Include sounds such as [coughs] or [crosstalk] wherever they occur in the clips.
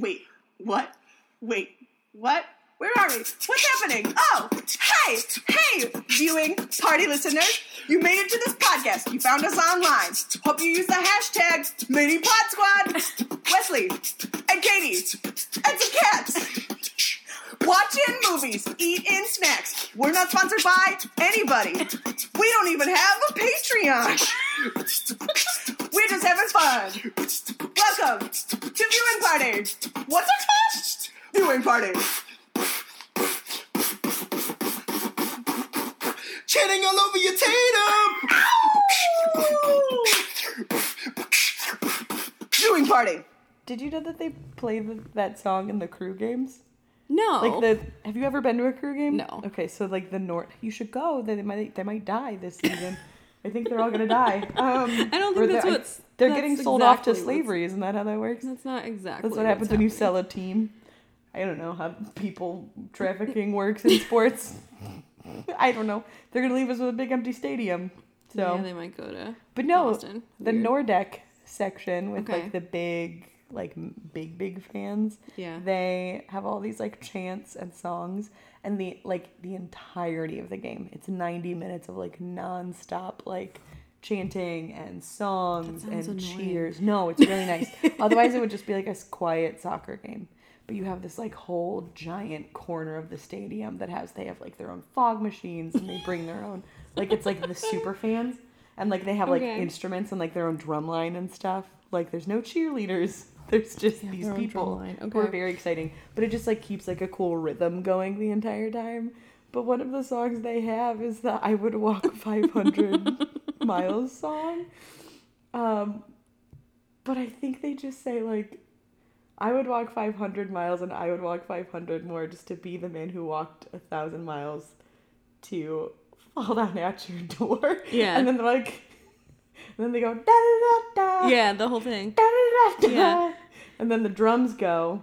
Wait, what? Wait, what? Where are we? What's happening? Oh, hey, hey, viewing party listeners. You made it to this podcast. You found us online. Hope you use the hashtag MiniPodSquad. Wesley and Katie and some cats. Watching movies, eating snacks. We're not sponsored by anybody. We don't even have a Patreon. We're just having fun. Welcome to Viewing Party. What's it called? Viewing Party. Chanting all over your tatum. Viewing Party. Did you know that they play the, that song in the crew games? No. Like the have you ever been to a crew game? No. Okay, so like the North you should go. They, they might they might die this season. [laughs] I think they're all gonna die. Um, [laughs] I don't think that's they're, what's. they're that's getting sold off to slavery. Isn't that how that works? That's not exactly. That's what what's happens when you sell a team. I don't know how people trafficking works in sports. [laughs] I don't know. They're gonna leave us with a big empty stadium. So, yeah, they might go to. but no, Boston. the Weird. Nordecke section with Okay. like the big, like big, big fans. Yeah. They have all these like chants and songs, and the like the entirety of the game. It's ninety minutes of like nonstop like chanting and songs and annoying. cheers. No, it's really nice. [laughs] Otherwise, it would just be like a quiet soccer game. But you have this like whole giant corner of the stadium that has they have like their own fog machines and they bring their own like it's like the super fans and like they have like Okay. instruments and like their own drum line and stuff. Like there's no cheerleaders. There's just have these their own drum people line. who are very exciting. But it just like keeps like a cool rhythm going the entire time. But one of the songs they have is the I would walk [laughs] 500 miles song. Um, but I think they just say like, I would walk 500 miles and I would walk 500 more just to be the man who walked a thousand miles to fall down at your door. Yeah. And then they're like, [laughs] and then they go da da da da. Yeah, the whole thing. Da, da, da, da. Yeah. And then the drums go.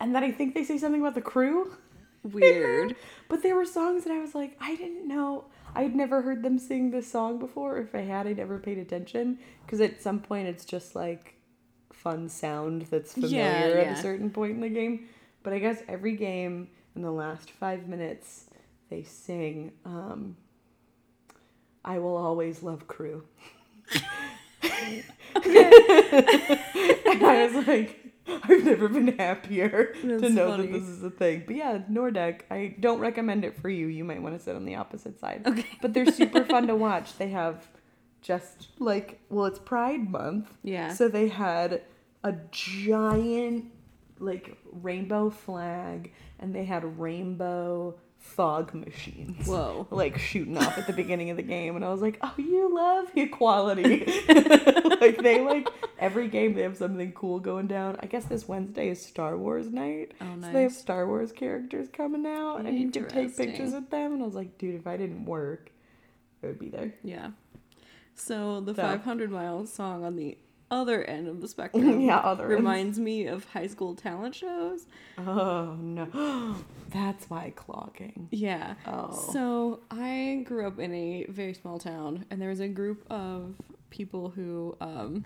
And then I think they say something about the crew. [laughs] Weird. But there were songs that I was like, I didn't know. I had never heard them sing this song before. If I had, I'd never paid attention. Because at some point, it's just like fun sound that's familiar Yeah, at a certain point in the game. But I guess every game in the last five minutes, they sing, um, I will always love crew. [laughs] [laughs] and I was like, I've never been happier to know funny. that this is a thing. But yeah, Nordecke, I don't recommend it for you. You might want to sit on the opposite side. Okay. But they're super [laughs] fun to watch. They have just like, well, it's Pride Month. Yeah. So they had a giant like rainbow flag and they had rainbow fog machines Whoa. like shooting off at the beginning of the game and I was like, "Oh, you love equality." [laughs] like they like every game they have something cool going down. I guess this Wednesday is Star Wars night. Oh, So they have. Star Wars characters coming out and you can take pictures with them and I was like, "Dude, if I didn't work, I would be there." Yeah. So the So. 500 miles song on the other end of the [laughs] spectrum Yeah, other ends. reminds me of high school talent shows. Oh, no. [gasps] That's why clogging. Yeah. Oh. So I grew up in a very small town, and there was a group of people who um,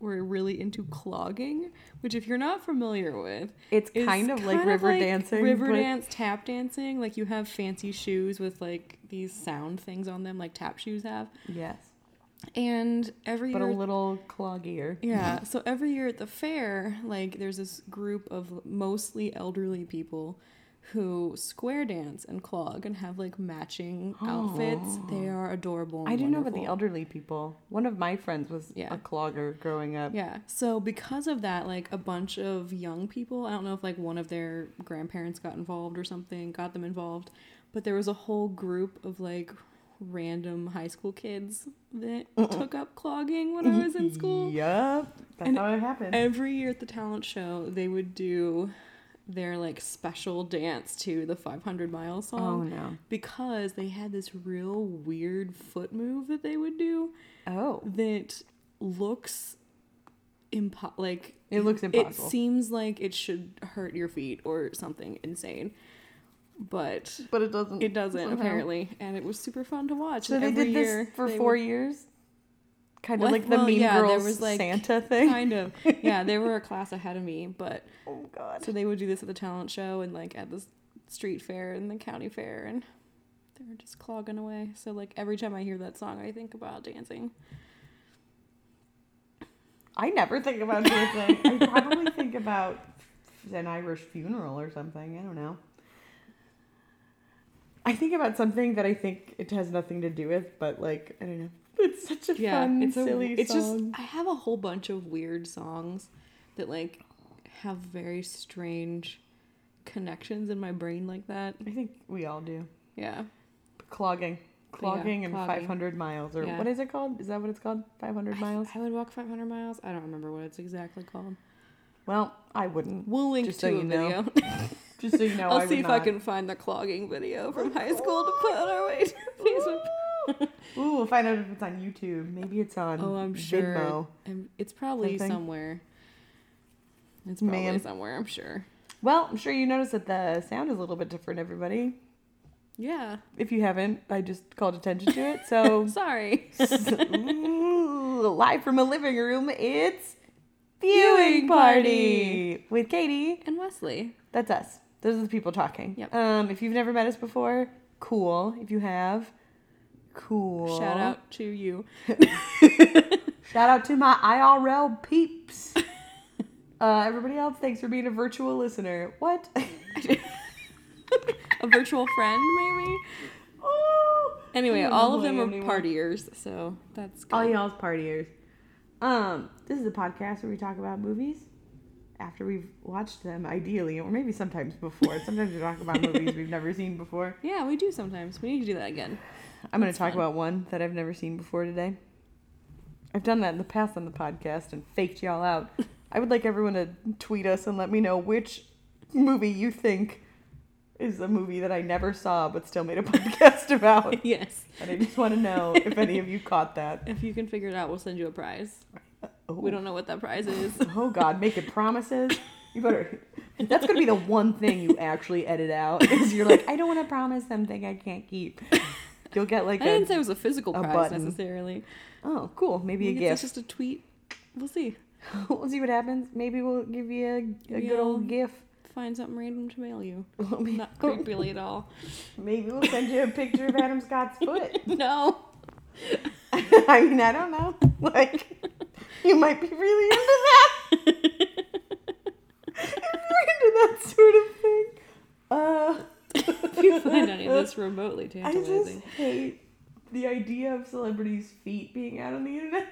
were really into clogging, which, if you're not familiar with, It's kind of like kind river dancing. river but- dance, tap dancing. Like you have fancy shoes with like these sound things on them, like tap shoes have. Yes. And every But a little cloggier. Yeah. [laughs] So every year at the fair, like there's this group of mostly elderly people who square dance and clog and have like matching outfits. [gasps] They are adorable. I do know about the elderly people. One of my friends was Yeah. a clogger growing up. Yeah. So because of that, like a bunch of young people, I don't know if like one of their grandparents got involved or something, got them involved, but there was a whole group of like random high school kids that took up clogging when I was in school. Yup. That's And how it happened. Every year at the talent show, they would do their like special dance to the 500 mile oh song no. because they had this real weird foot move that they would do Oh. that looks impo- like It looks impossible. It seems like it should hurt your feet or something insane. But But it doesn't. it doesn't somehow. apparently, and it was super fun to watch. So and they did this for four would- years. Kind of like the well, Mean yeah, Girls was, like, Santa thing. Kind of. Yeah, [laughs] they were a class ahead of me, but Oh God. so they would do this at the talent show and like at the street fair and the county fair and they were just clogging away. So like every time I hear that song, I think about dancing. I never think about dancing. I probably think about an Irish funeral or something. I don't know. I think about something that I think it has nothing to do with, but like I don't know. It's such a Yeah, fun, it's silly a, it's song. just I have a whole bunch of weird songs that like have very strange connections in my brain like that. I think we all do. Yeah. Clogging, yeah, clogging, and clogging. 500 miles, or Yeah. what is it called? Is that what it's called? 500 miles. I would walk 500 miles. I don't remember what it's exactly called. Well, I wouldn't. We'll link Just to so a you know. video. [laughs] Just so you know, I'll I see if I can find the clogging video from high school to put on our way to Facebook. Ooh, we'll find out if it's on YouTube. Maybe it's on. Oh, I'm sure. It's probably Something. somewhere. It's probably Man. somewhere, I'm sure. Well, I'm sure you noticed that the sound is a little bit different, everybody. Yeah. If you haven't, I just called attention to it. So, [laughs] Sorry. Ooh, [laughs] live from a living room, it's viewing Viewing party with Katie. and Wesley. That's us. Those are the people talking. Yep. Um, if you've never met us before, cool. If you have, cool. Shout out to you. [laughs] Shout out to my IRL peeps. [laughs] uh, everybody else, thanks for being a virtual listener. What? [laughs] A virtual friend, maybe? oh. Anyway, all of them are anymore. partiers, so that's good. All y'all's partiers. Um, this is a podcast where we talk about movies after we've watched them, ideally, or maybe sometimes before. sometimes we talk about movies we've never seen before. [laughs] Yeah, we do sometimes. We need to do that again. I'm going to talk fun. about one that I've never seen before today. I've done that in the past on the podcast and faked y'all out. [laughs] I would like everyone to tweet us and let me know which movie you think is a movie that I never saw but still made a [laughs] podcast about. yes. And I just want to know if any of you caught that. If you can figure it out, we'll send you a prize. Oh. We don't know what that prize is. [laughs] Oh God, making promises. You better. [laughs] That's gonna be the one thing you actually edit out. [laughs] Is you're like, I don't want to promise something I can't keep. You'll get like I a. didn't say it was a physical a prize button. necessarily. oh, cool. Maybe a Maybe it's gift. just a tweet. We'll see. we'll see what happens. Maybe we'll give you a, a good old gift. Find something random to mail you. Not creepily at all. maybe we'll send you a picture of Adam Scott's foot. No. [laughs] I mean, I don't know. [laughs] Like, you might be really into that. [laughs] if you're into that sort of thing. Uh. If you find any of this remotely tantalizing. I just hate the idea of celebrities' feet being out on the internet.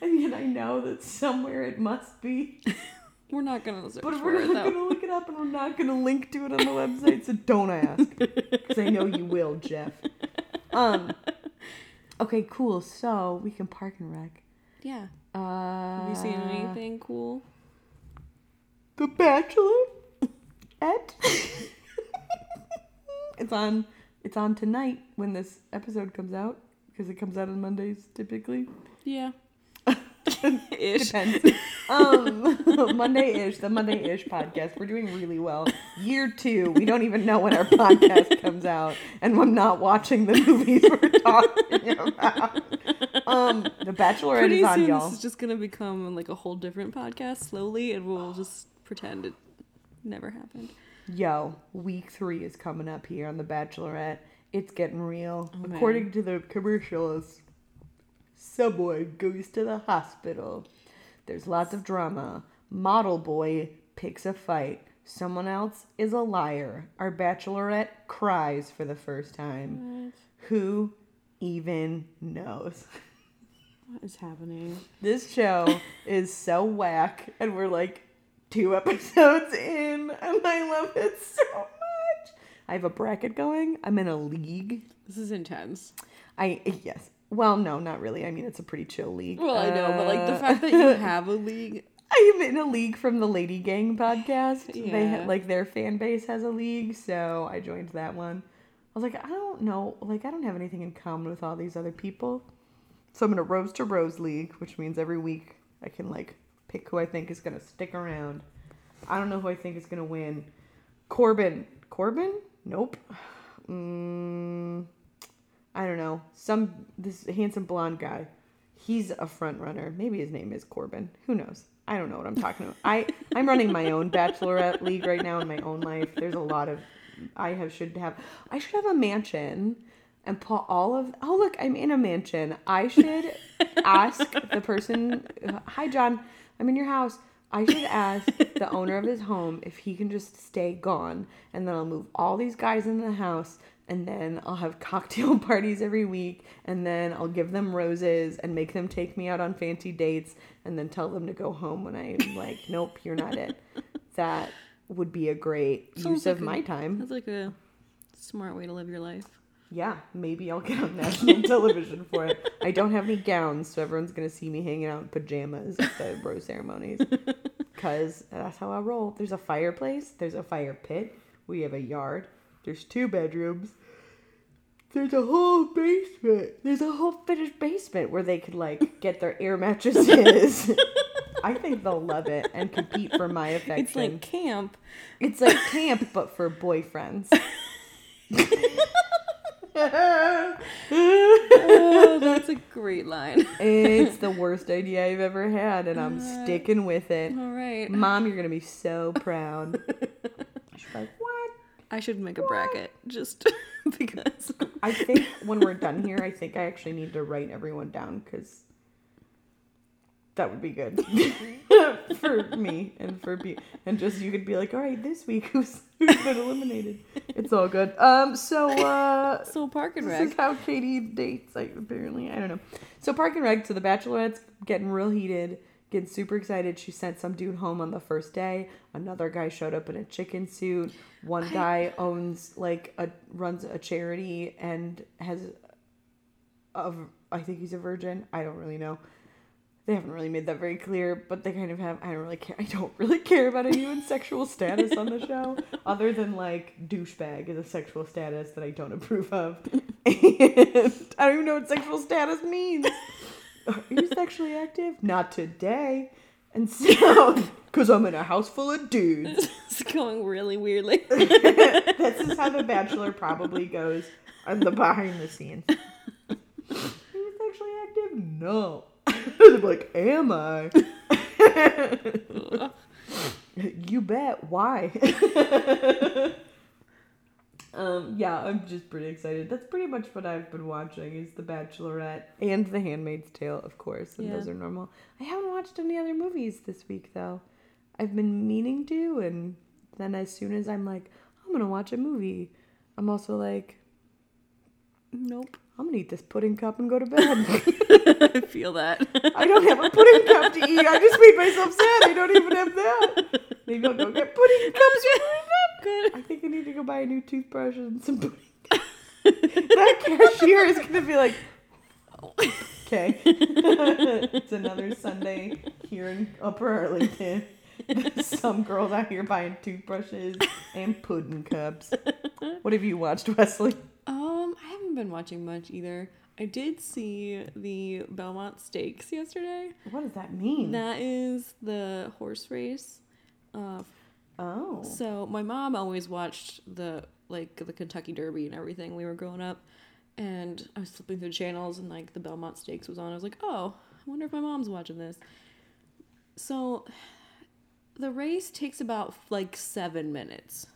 and yet I know that somewhere it must be. We're not gonna search But we're not to look it up and we're not going to link to it on the website, so don't ask. Because I know you will, Jeff. Um. Okay, cool. So we can park and rec. Yeah. Uh, Have you seen anything cool? The Bachelor. At. [laughs] it's on. It's on tonight when this episode comes out because it comes out on Mondays typically. Yeah. Ish. Depends. [laughs] um, [laughs] Monday-ish, the Monday-ish podcast. We're doing really well. Year two, we don't even know when our podcast comes out, and I'm not watching the movies we're talking about. Um, The Bachelorette Pretty is on, soon y'all. this is just gonna become like a whole different podcast slowly, and we'll [sighs] just pretend it never happened. Yo, week three is coming up here on The Bachelorette. It's getting real. Oh. According to the commercials, Subway goes to the hospital. There's lots of drama. Model boy picks a fight. Someone else is a liar. Our Bachelorette cries for the first time. Who even knows? What is happening? This show [laughs] is so whack, and we're like two [laughs] episodes in, and I love it so much. I have a bracket going. I'm in a league. This is intense. I yes. Well, no, not really. I mean, it's a pretty chill league. Well, I know, but like the Uh, fact that you [laughs] have a league. I am in a league from the Lady Gang podcast. They Yeah. ha- like their fan base has a league, so I joined that one. I was like, I don't know, like I don't have anything in common with all these other people. So I'm in a Rose to Rose league, which means every week I can like pick who I think is gonna stick around. I don't know who I think is gonna win. Corbin. Corbin? Nope. [sighs] Mm, I don't know. Some this handsome blonde guy. He's a front runner. Maybe his name is Corbin. Who knows? I don't know what I'm talking about. I I'm running my own bachelorette league right now in my own life. There's a lot of I have should have I should have a mansion and put all of oh look I'm in a mansion. I should ask the person hi John I'm in your house. I should ask the owner of his home if he can just stay gone and then I'll move all these guys in the house and then I'll have cocktail [laughs] parties every week and then I'll give them roses and make them take me out on fancy dates and then tell them to go home when I'm [laughs] like nope you're not it. That would be a great Sounds use of a- my time. That's like a smart way to live your life. Yeah, maybe I'll get on [laughs] national television for it. I don't have any gowns, so everyone's gonna see me hanging out in pajamas at the rose ceremonies. Cause that's how I roll. There's a fireplace. There's a fire pit. We have a yard. There's two bedrooms. There's a whole basement. There's a whole finished basement where they could like get their air mattresses. [laughs] I think they'll love it and compete for my affection. It's like camp. It's like camp, but for boyfriends. [laughs] Oh, that's a great line. it's the worst idea I've ever had, and I'm sticking with it. All right. Mom, you're gonna be so proud. [laughs] She's like, what? I should make a bracket just [laughs] because. I think when we're done here, I think I actually need to write everyone down because that would be good [laughs] for me and for be and just you could be like, all right, this week [laughs] who's who's been eliminated. It's all good. Um, so uh, So Park and This is how Katie dates, like apparently. I don't know. So Park and Rec, so the Bachelorette's getting real heated, getting super excited. She sent some dude home on the first day. Another guy showed up in a chicken suit. One guy owns like a runs a charity and has a I think he's a virgin. I don't really know. They haven't really made that very clear, but they kind of have. I don't really care. I don't really care about anyone's [laughs] sexual status on the show, other than like douchebag is a sexual status that I don't approve of, [laughs] and I don't even know what sexual status means. [laughs] Are you sexually active? Not today. And so, [laughs] because I'm in a house full of dudes. [laughs] It's going really weirdly. [laughs] this is how The Bachelor probably goes on the behind the scenes. Are you sexually active? No. They're like, am I? you bet. Why? Um, yeah, I'm just pretty excited. That's pretty much what I've been watching is The Bachelorette and The Handmaid's Tale, of course, and Yeah. those are normal. I haven't watched any other movies this week though. I've been meaning to, and then as soon as I'm like, I'm gonna watch a movie, I'm also like, nope. I'm gonna eat this pudding cup and go to bed. [laughs] I feel that. I don't have a pudding cup to eat. I just made myself sad. I don't even have that. Maybe I'll go get pudding [laughs] cups. Good. I think I need to go buy a new toothbrush and some pudding [laughs] that cashier is gonna be like, okay. [laughs] it's another Sunday here in Upper Arlington. Some girls out here buying toothbrushes and pudding cups. What have you watched, Wesley? Um, I haven't been watching much either. I did see the Belmont Stakes yesterday. What does that mean? That is the horse race. Uh, Oh. so my mom always watched the like the Kentucky Derby and everything. We were growing up, and I was flipping through channels and like the Belmont Stakes was on. I was like, oh, I wonder if my mom's watching this. So, the race takes about like seven minutes,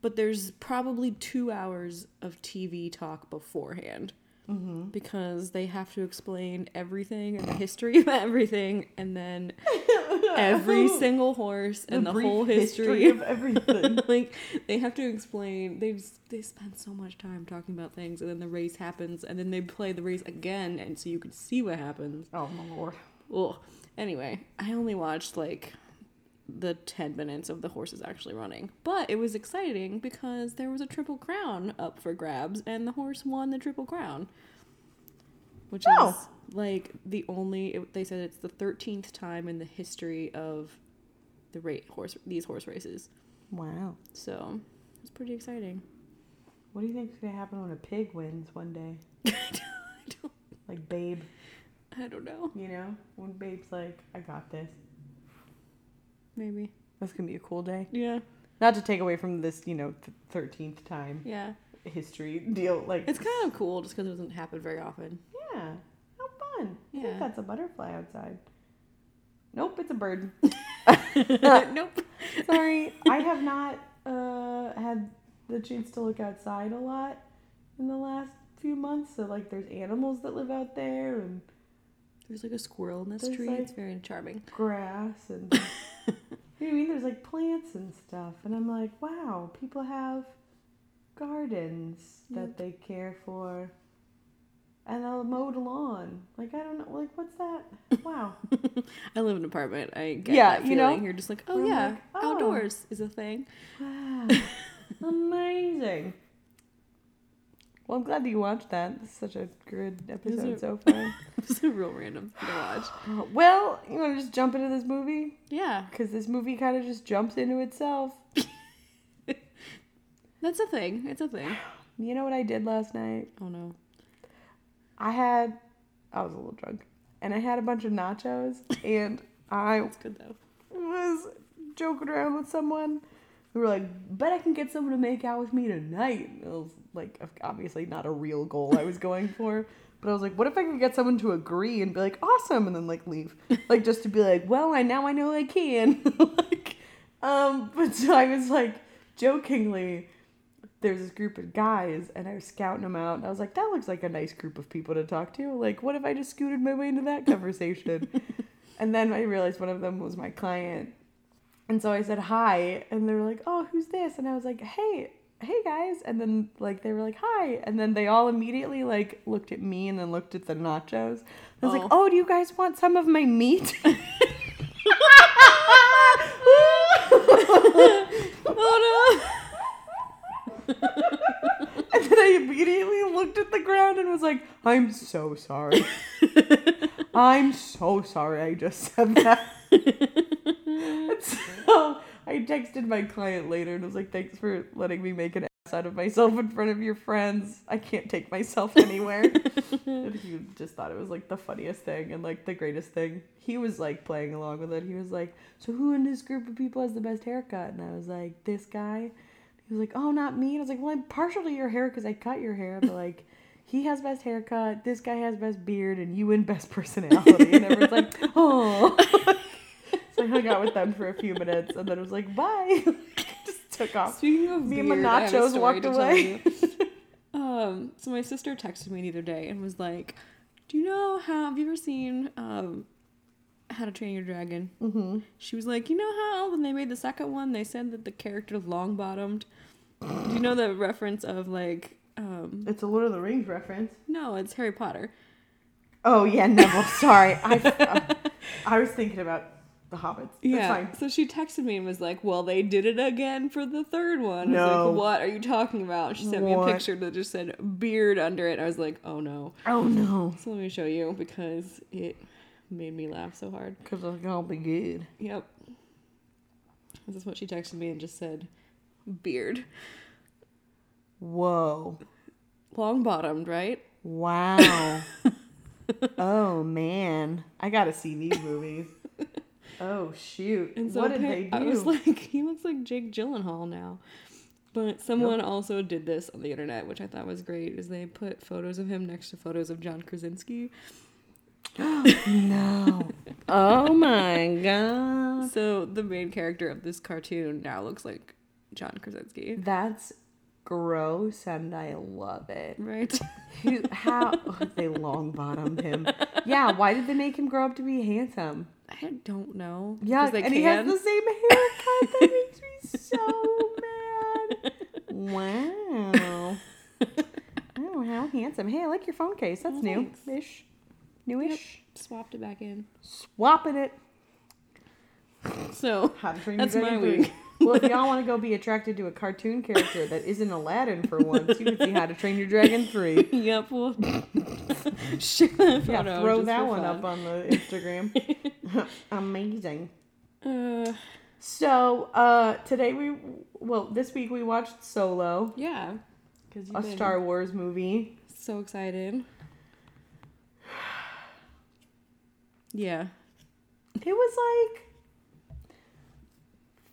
but there's probably two hours of TV talk beforehand. Mm-hmm. Because they have to explain everything and the history of everything, and then [laughs] every single horse and the, brief whole history of everything. [laughs] like they have to explain they've they spend so much time talking about things and then the race happens and then they play the race again and so you can see what happens oh my lord. Ugh. anyway i only watched like the 10 minutes of the horses actually running but it was exciting because there was a triple crown up for grabs and the horse won the triple crown which Oh. is like the only it, they said it's the 13th time in the history of the rate horse these horse races Wow. so it's pretty exciting. What do you think's gonna happen when a pig wins one day? [laughs] I don't, Like Babe, I don't know. you know? When Babe's like, I got this. Maybe. That's gonna be a cool day. Yeah. Not to take away from this, you know, thirteenth time Yeah. history deal. Like, It's kind of cool just because it doesn't happen very often. yeah, how fun. Yeah. think Yeah. that's a butterfly outside. Nope, it's a bird. [laughs] [laughs] nope. Sorry, I have not uh, had the chance to look outside a lot in the last few months. So like, there's animals that live out there and There's like a squirrel in this There's, tree. like- It's very charming. grass and [laughs] [laughs] you know what I mean. There's like plants and stuff, and I'm like, wow, people have gardens that they care for. And a mowed lawn. Like I don't know. Like what's that? Wow. [laughs] I live in an apartment. I get Yeah, that you feeling. know? You're just like, oh I'm yeah, like, oh. outdoors is a thing. Wow. Amazing. Well, I'm glad that you watched that. It's such a good episode it- so [laughs] far. it's a real random thing to watch. [sighs] Well, you want to just jump into this movie? Yeah, Because this movie kind of just jumps into itself. [laughs] that's a thing. It's a thing. [sighs] You know what I did last night? Oh no. I had, I was a little drunk, and I had a bunch of nachos, [laughs] and I It's good though. was joking around with someone. We were like, bet I can get someone to make out with me tonight. And It was like, obviously not a real goal I was going for. But I was like, what if I could get someone to agree and be like, awesome, and then like leave? Like just to be like, well, I now I know I can. [laughs] like, um, but so I was like, jokingly, there's this group of guys, and I was scouting them out, and I was like, that looks like a nice group of people to talk to. Like, what if I just scooted my way into that conversation? [laughs] and then I realized one of them was my client. And so I said hi, and they were like, "Oh, who's this?" And I was like, "Hey, hey guys!" And then like they were like, "Hi!" And then they all immediately like looked at me and then looked at the nachos. I was like, Oh. "Oh, do you guys want some of my meat?" [laughs] [laughs] Oh no! and then I immediately looked at the ground and was like, "I'm so sorry. [laughs] I'm so sorry. I just said that." I texted my client later and was like, "Thanks for letting me make an ass out of myself in front of your friends. I can't take myself [laughs] anywhere." and he just thought it was like the funniest thing and like the greatest thing. He was like playing along with it. He was like, "So who in this group of people has the best haircut?" And I was like, "This guy." He was like, "Oh, not me." And I was like, "Well, I'm partial to your hair because I cut your hair, but like." He has best haircut. This guy has best beard, and you win best [laughs] personality. And everyone's like, [laughs] "Oh." I hung out with them for a few minutes, and then it was like, "Bye." [laughs] Just took off. Speaking of Me and my beard, I have a nachos walked away. [laughs] um, so my sister texted me the other day and was like, "Do you know how? Have you ever seen um, How to Train Your Dragon?" Mm-hmm. She was like, "You know how when they made the second one, they said that the character long bottomed." Do you know the reference of like? Um, It's a Lord of the Rings reference. no, it's Harry Potter. Oh yeah, Neville. Sorry, I uh, [laughs] I was thinking about the hobbits. It's Yeah. So she texted me and was like, "Well, they did it again for the third one." I was No. like, "What are you talking about?" She sent me a picture that just said beard under it. I was like, "Oh no." Oh no, So let me show you because it made me laugh so hard. because it's gonna be good. Yep. This is what she texted me and just said, "Beard, Whoa! long bottomed, right?" Wow! [laughs] oh man, I gotta see these movies. Oh shoot! And so what did they do? I was [laughs] like, he looks like Jake Gyllenhaal now. But someone also did this on the internet, which I thought was great, is they put photos of him next to photos of John Krasinski. [gasps] no. oh my god. So the main character of this cartoon now looks like John Krasinski. That's gross, and I love it. Right? Who? How? [laughs] they long bottomed him. Yeah. Why did they make him grow up to be handsome? I don't know. Yeah, and he has the same haircut. That [laughs] makes me so mad. Wow. [laughs] Oh, how handsome. Hey, I like your phone case. That's Oh, new. Ish. Newish. Swapped it back in. Swapping it. So How to Train That's my week. 3. well, if [laughs] y'all want to go be attracted to a cartoon character that isn't Aladdin for once, you can see How to Train Your Dragon 3. [laughs] Yep, we'll [laughs] share that photo. Yeah, throw that one fun. up on the Instagram. Amazing. Uh, So, uh, today we, well, this week we watched Solo, yeah, a Star Wars movie. so excited. [sighs] Yeah, It was like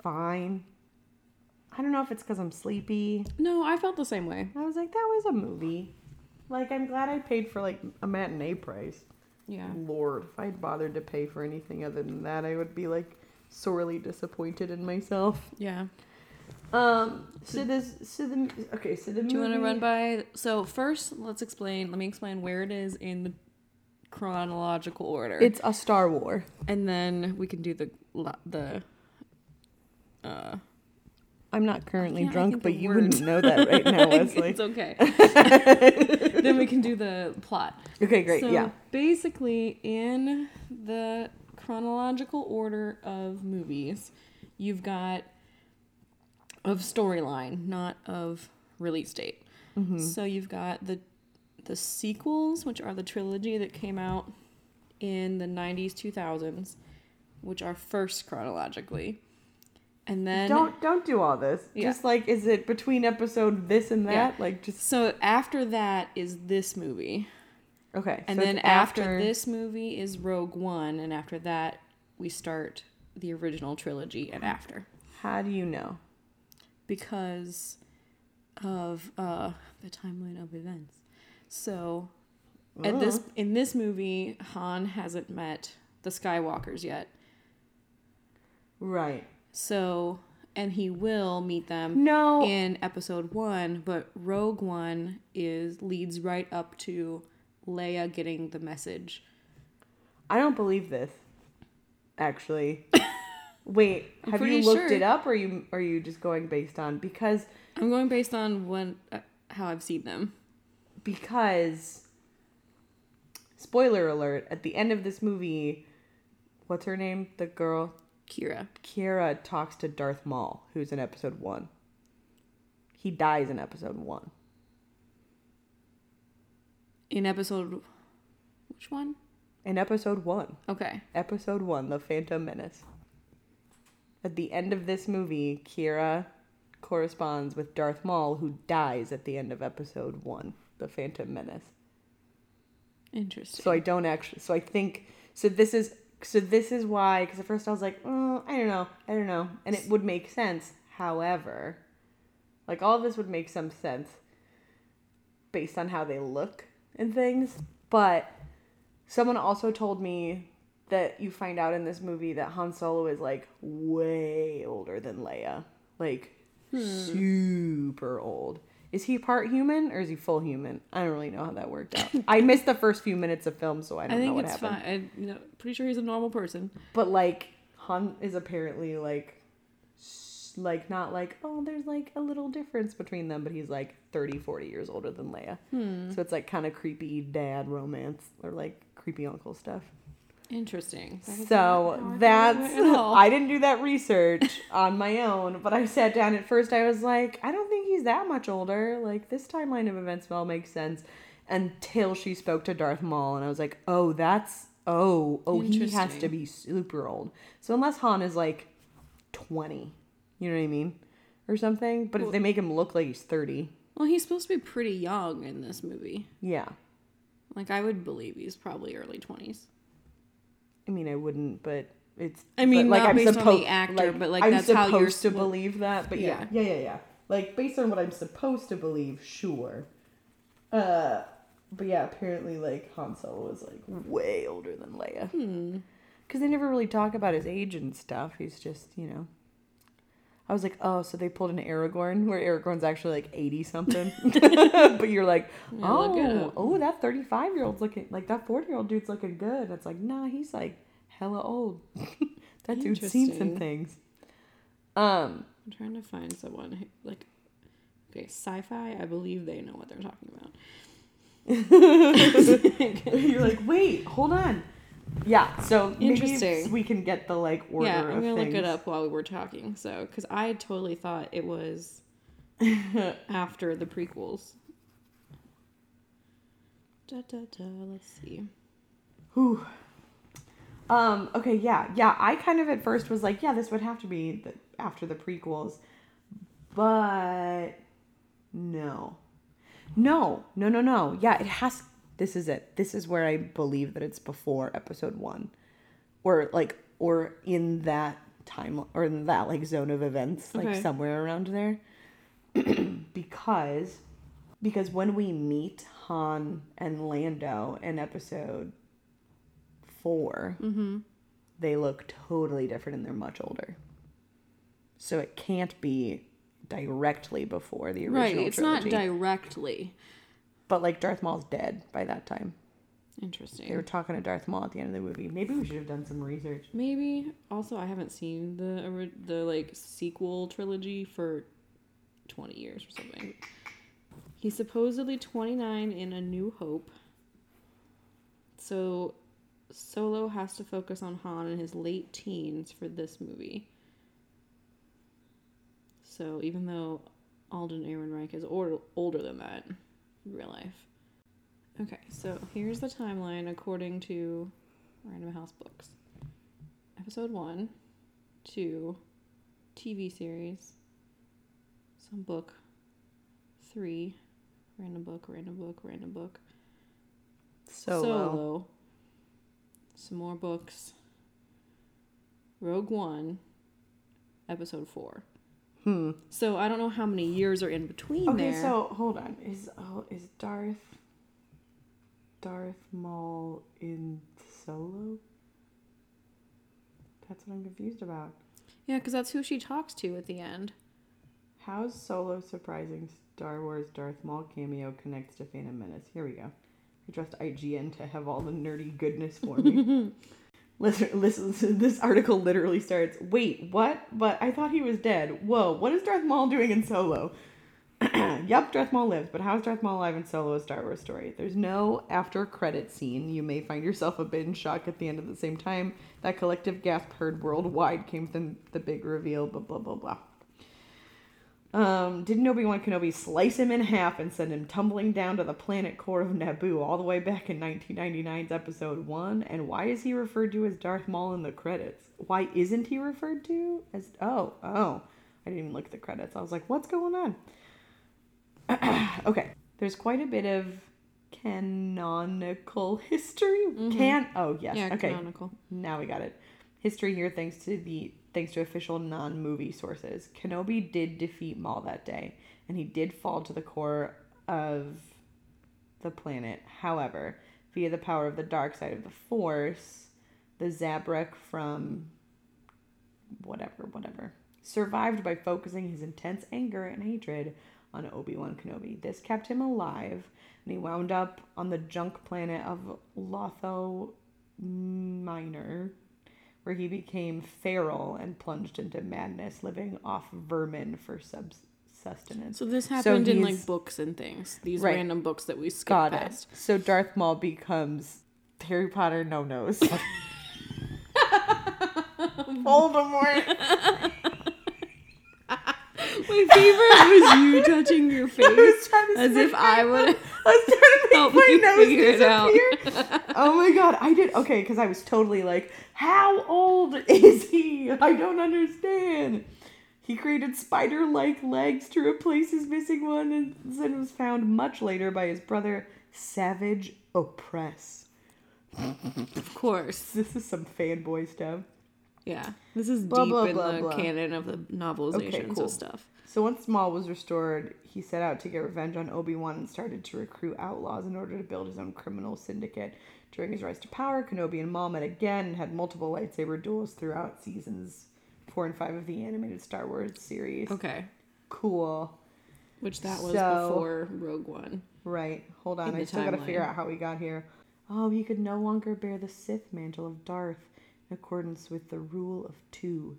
fine. I don't know if it's because I'm sleepy. no, I felt the same way. I was like, that was a movie. Like, I'm glad I paid for like a matinee price. Yeah. Lord, if I'd bothered to pay for anything other than that, I would be like sorely disappointed in myself. Yeah. Um. So this. So the. Okay. So the. Do you want to run by? So first, let's explain. Let me explain where it is in the chronological order. It's a Star War. and then we can do the the. Uh, I'm not currently drunk, but you words. wouldn't know that right [laughs] now, Wesley. it's okay. [laughs] then we can do the plot. okay, great. So yeah. basically, in the chronological order of movies, you've got of storyline, not of release date. So you've got the the sequels, which are the trilogy that came out in the 90s, 2000s, which are first chronologically. And then Don't don't do all this. Yeah. Just like, is it between episode this and that? Yeah. Like, just so after that is this movie. okay. And so then it's after, this movie is Rogue One, and after that we start the original trilogy and after how do you know? because of uh, the timeline of events. So at this in this movie, Han hasn't met the Skywalkers yet. Right. So and he will meet them No. in episode one, but Rogue One is leads right up to Leia getting the message. I don't believe this. Actually. [laughs] Wait, have you looked sure. it up or are you are you just going based on because I'm going based on when uh, how I've seen them. because spoiler alert at the end of this movie what's her name the girl Qi'ra. Qi'ra talks to Darth Maul who's in episode 1 he dies in episode 1 In episode which one? in episode 1 Okay. episode 1 the phantom menace at the end of this movie Qi'ra corresponds with Darth Maul who dies at the end of episode 1 the phantom menace Interesting. So I don't actually. So I think. So this is. So this is why. Because at first I was like, oh, I don't know, I don't know, and it would make sense. However, like all of this would make some sense based on how they look and things. But someone also told me that you find out in this movie that Han Solo is like way older than Leia, like hmm. super old. Is he part human or is he full human? I don't really know how that worked out. I [laughs] missed the first few minutes of film, so I I don't know think what it's happened. fine. I, you know, pretty sure he's a normal person. But like Han is apparently like like not like oh there's like a little difference between them, but he's like 30 40 years older than Leia. Hmm. So it's like kind of creepy dad romance or like creepy uncle stuff. Interesting. That So how I thought that's it went at all. [laughs] I didn't do that research on my own, but I sat down at first I was like, I don't think he's that much older. Like this timeline of events all makes sense until she spoke to Darth Maul and I was like, "Oh, that's oh, oh he has to be super old." So unless Han is like 20, you know what I mean? Or something, but if they make him look like he's 30. Well, he's supposed to be pretty young in this movie. Yeah. Like I would believe he's probably early twenties. I mean, I wouldn't, but it's. I mean, but, not based on the suppo- actor, but, like, I'm that's how you're supposed to believe that. But yeah. Yeah. yeah, yeah, yeah. Like based on what I'm supposed to believe, sure. Uh, but yeah, apparently, like Han Solo is like way older than Leia. Hmm. Because they never really talk about his age and stuff. He's just, you know. I was like, oh, so they pulled an Aragorn where Aragorn's actually like 80 something. [laughs] [laughs] but you're like, Yeah, oh, up. oh, that 35 year old's looking, like that 40 year old dude's looking good. And it's like, nah, he's like hella old. [laughs] that dude's seen some things. Um, I'm trying to find someone who, like, okay, sci-fi. I believe they know what they're talking about. you're like, wait, hold on. Yeah, so Interesting. we can get the like order yeah, I'm gonna look it up while we were talking. So, because I totally thought it was [laughs] after the prequels. Da, da, da, let's see. Whew. Um, okay, yeah, yeah. I kind of at first was like, yeah, this would have to be the, after the prequels. But no. No, no, no, no. Yeah, it has this is it. This is where I believe that it's before episode 1 or like or in that time or in that like zone of events like Okay. somewhere around there. [clears throat] because because when we meet Han and Lando in episode 4 mm-hmm. they look totally different and they're much older. So it can't be directly before the original Right. It's not directly. But like Darth Maul's dead by that time. Interesting. They were talking to Darth Maul at the end of the movie. Maybe we should have done some research. Maybe. Also, I haven't seen the the like sequel trilogy for twenty years or something. He's supposedly twenty nine in A New Hope. So, Solo has to focus on Han in his late teens for this movie. So even though Alden Ehrenreich is or- older than that real life. Okay, so here's the timeline according to Random House Books. Episode 1, 2, TV series, some book, 3, random book, random book, random book, Solo. some more books, Rogue One, episode 4. Hmm. So I don't know how many years are in between there. Okay, there. so hold on. Is oh is Darth Darth Maul in Solo? That's what I'm confused about. yeah, because that's who she talks to at the end. How's Solo surprising Star Wars Darth Maul cameo connects to Phantom Menace? Here we go. I trust IGN to have all the nerdy goodness for me. [laughs] [laughs] listen, listen, [laughs] this article literally starts. Wait, what? But I thought he was dead. Whoa, what is Darth Maul doing in Solo? [clears throat] yep, Darth Maul lives, but how is Darth Maul alive in Solo a Star Wars story? There's no after credit scene. You may find yourself a bit in shock at the end of the same time. That collective gasp heard worldwide came from the big reveal, blah blah blah blah. Um, didn't Obi Wan Kenobi slice him in half and send him tumbling down to the planet core of Naboo all the way back in 1999's Episode One? And why is he referred to as Darth Maul in the credits? Why isn't he referred to as? Oh, oh, I didn't even look at the credits. I was like, what's going on? [clears throat] okay, there's quite a bit of canonical history. Can oh yes, Yeah, okay. canonical. Now we got it. History here, thanks to the thanks to official non-movie sources. Kenobi did defeat Maul that day, and he did fall to the core of the planet. However, via the power of the dark side of the Force, the Zabrak from whatever, whatever, survived by focusing his intense anger and hatred on Obi Wan Kenobi. This kept him alive, and he wound up on the junk planet of Lotho Minor, where he became feral and plunged into madness, living off vermin for sub- sustenance. So this happened in like books and things. These Right. random books that we skipped Got past. it. So Darth Maul becomes Harry Potter no nose. [laughs] Voldemort. [laughs] My favorite was you [laughs] touching your face was trying as if I would [laughs] I was trying to help make my you nose figure it out. [laughs] oh my god, I did okay because I was totally like, how old is he? I don't understand. He created spider-like legs to replace his missing one, and then was found much later by his brother Savage Oppress. Of course. This is some fanboy stuff. Yeah. This is Blah, deep blah, in blah, the canon of the novelizations cool. of stuff. So once Maul was restored, he set out to get revenge on Obi-Wan and started to recruit outlaws in order to build his own criminal syndicate. During his rise to power, Kenobi and Maul met again and had multiple lightsaber duels throughout seasons 4 and 5 of the animated Star Wars series. Okay. Cool. Which that was So- before Rogue One. Right. Hold on. I still got to figure out how we got here. Oh, he could no longer bear the Sith mantle of Darth in accordance with the rule of two.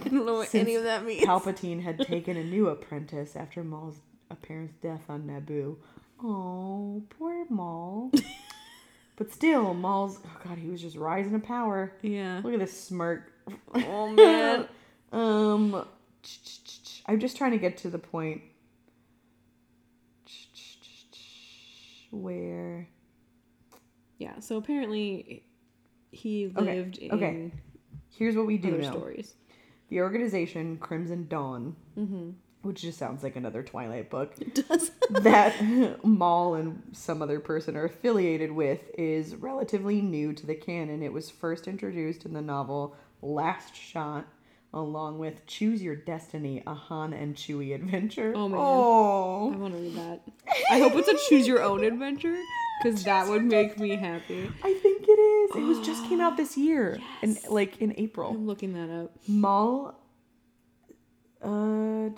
[laughs] I don't know what any of that means. Palpatine had [laughs] taken a new apprentice after Maul's apparent death on Naboo. Oh, poor Maul. [laughs] but still, Maul's oh god, he was just rising to power. Yeah. Look at this smirk. Oh man. um, I'm just trying to get to the point where yeah. So apparently he Okay, lived in okay. here's what we do other know. stories. The organization Crimson Dawn, Mm-hmm. which just sounds like another Twilight book. It does. [laughs] that [laughs] Maul and some other person are affiliated with is relatively new to the canon. It was first introduced in the novel Last Shot, along with Choose Your Destiny, a Han and Chewie adventure. Oh, man. Oh. I want to read that. I hope it's a choose your own adventure because that would make me happy. I think it is. It was just came out this year, in like in April. I'm looking that up. Maul. Uh,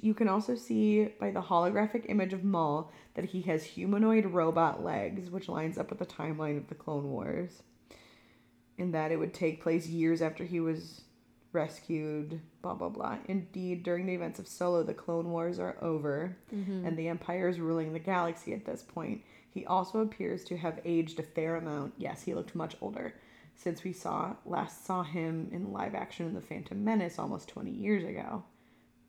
you can also see by the holographic image of Maul that he has humanoid robot legs, which lines up with the timeline of the Clone Wars. In that it would take place years after he was rescued, blah blah blah. Indeed, during the events of Solo, the Clone Wars are over, mm-hmm. and the Empire is ruling the galaxy at this point. He also appears to have aged a fair amount. Yes, he looked much older since we saw last saw him in live action in The Phantom Menace almost 20 years ago.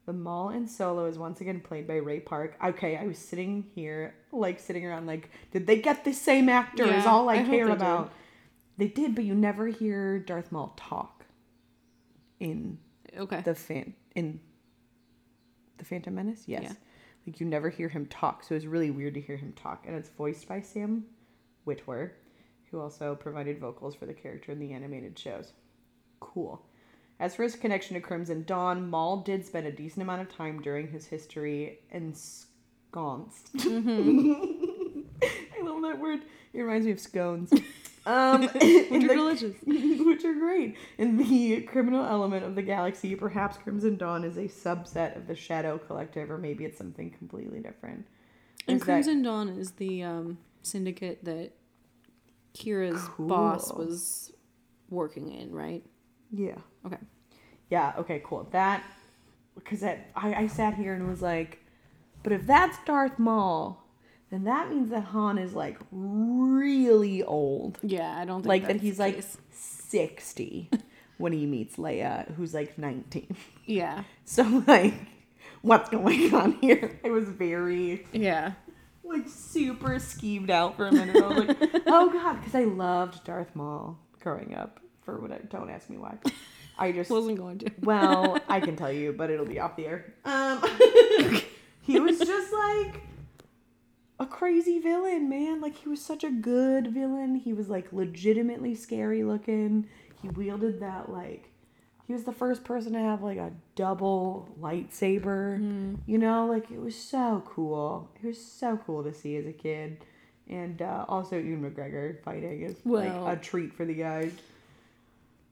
The Maul in Solo is once again played by Ray Park. Okay, I was sitting here, like sitting around, like, did they get the same actor? is all I, I care they about. They did, but you never hear Darth Maul talk in Okay. the fan in the Phantom Menace. Yes, Yeah. like you never hear him talk, so it's really weird to hear him talk, and it's voiced by Sam Witwer, who also provided vocals for the character in the animated shows. Cool. As for his connection to Crimson Dawn, Maul did spend a decent amount of time during his history ensconced. Mm-hmm. [laughs] I love that word. It reminds me of scones. [laughs] Um, [laughs] Which are the- delicious. [laughs] which are great. In the criminal element of the galaxy, perhaps Crimson Dawn is a subset of the Shadow Collective, or maybe it's something completely different. And Is that- Crimson Dawn is the um, syndicate that Qi'ra's boss was working in, right? yeah. Okay. Yeah, okay, cool. That, because I, I sat here and was like, but if that's Darth Maul, then that means that Han is like really old. Yeah, I don't think Like that he's like. 60 when he meets Leia, who's like 19. yeah, [laughs] So, like, what's going on here? I was very yeah. like super skeeved out for a minute. I was like, [laughs] oh god, because I loved Darth Maul growing up. For what? I, don't ask me why. I just Wasn't going to. well, I can tell you, but it'll be off the air. Um, [laughs] he was just like a crazy villain, man. Like he was such a good villain. He was like legitimately scary looking. He wielded that like he was the first person to have like a double lightsaber. You know, like it was so cool. It was so cool to see as a kid. And uh, also Ewan McGregor fighting is Well- like a treat for the guys.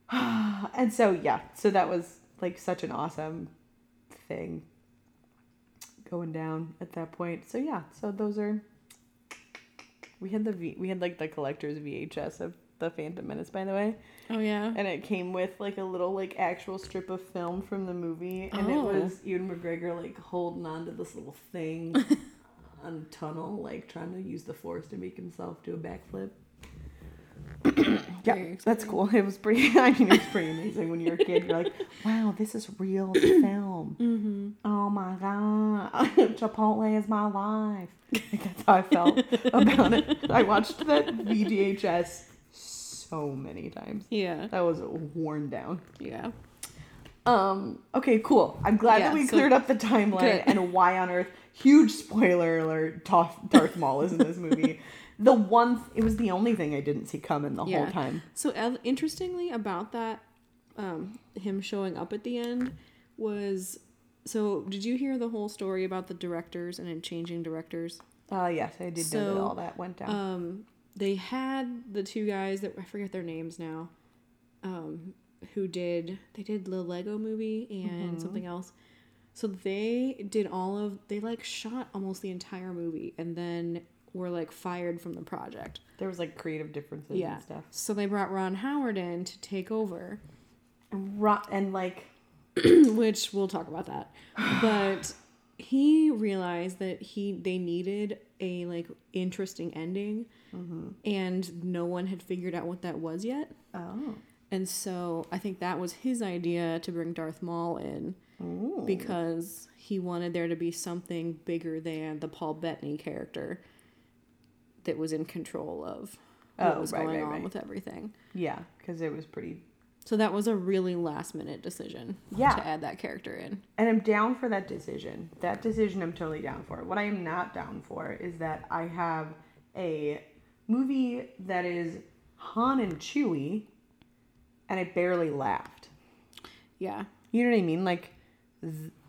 [sighs] and so yeah, so that was like such an awesome thing going down at that point. So yeah, so those are we had the v, we had like the collector's VHS of the Phantom Menace by the way, Oh yeah. and it came with like a little like actual strip of film from the movie, and Oh. it was Ewan McGregor like holding on to this little thing [laughs] on a tunnel, like trying to use the force to make himself do a backflip. [clears throat] yeah, that's cool. [laughs] It was pretty. [laughs] I mean, it's pretty amazing when you're a kid. You're like, wow, this is real [clears throat] film. Mm-hmm. Oh my god, [laughs] Chipotle is my life. Like, that's how I felt about it. I watched that VHS so many times. Yeah. That was worn down. Yeah. Um. Okay. Cool. I'm glad Yeah, that we so- cleared up the timeline Good. and why on earth. Huge spoiler alert. Darth Maul is in this movie. The one. It was the only thing I didn't see coming the Yeah. whole time. So uh, interestingly about that, um, him showing up at the end was. So did you hear the whole story about the directors and changing directors? Uh. Yes, I did know that So, all that went down. Um, they had the two guys that I forget their names now, um, who did they did the Lego movie and Mm-hmm. something else. So they did all of they like shot almost the entire movie and then were like fired from the project. there was like creative differences Yeah. and stuff. So they brought Ron Howard in to take over, And, and like [clears throat] which we'll talk about that. [sighs] But he realized that he they needed a like interesting ending, mm-hmm. and no one had figured out what that was yet. oh. And so I think that was his idea to bring Darth Maul in because he wanted there to be something bigger than the Paul Bettany character that was in control of oh, what Oh, was right, going right, on right. with everything. Yeah, because it was pretty So that was a really last minute decision Yeah. to add that character in. And I'm down for that decision. That decision I'm totally down for. What I am not down for is that I have a movie that is Han and Chewie and I barely laughed. Yeah. You know what I mean? Like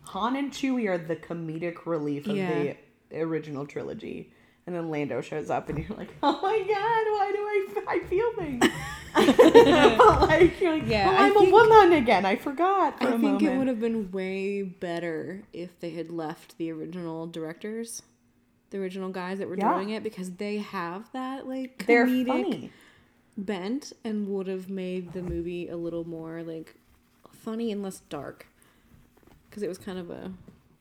Han and Chewie are the comedic relief of Yeah. the original trilogy. And then Lando shows up and you're like, "Oh my god, why do I I feel things. [laughs] [laughs] but like, you're like, Yeah, oh, I'm think- a woman again. I forgot. For I think it would have been way better if they had left the original directors, the original guys that were Yeah. doing it, because they have that like comedic bent and would have made the movie a little more like funny and less dark. Because it was kind of a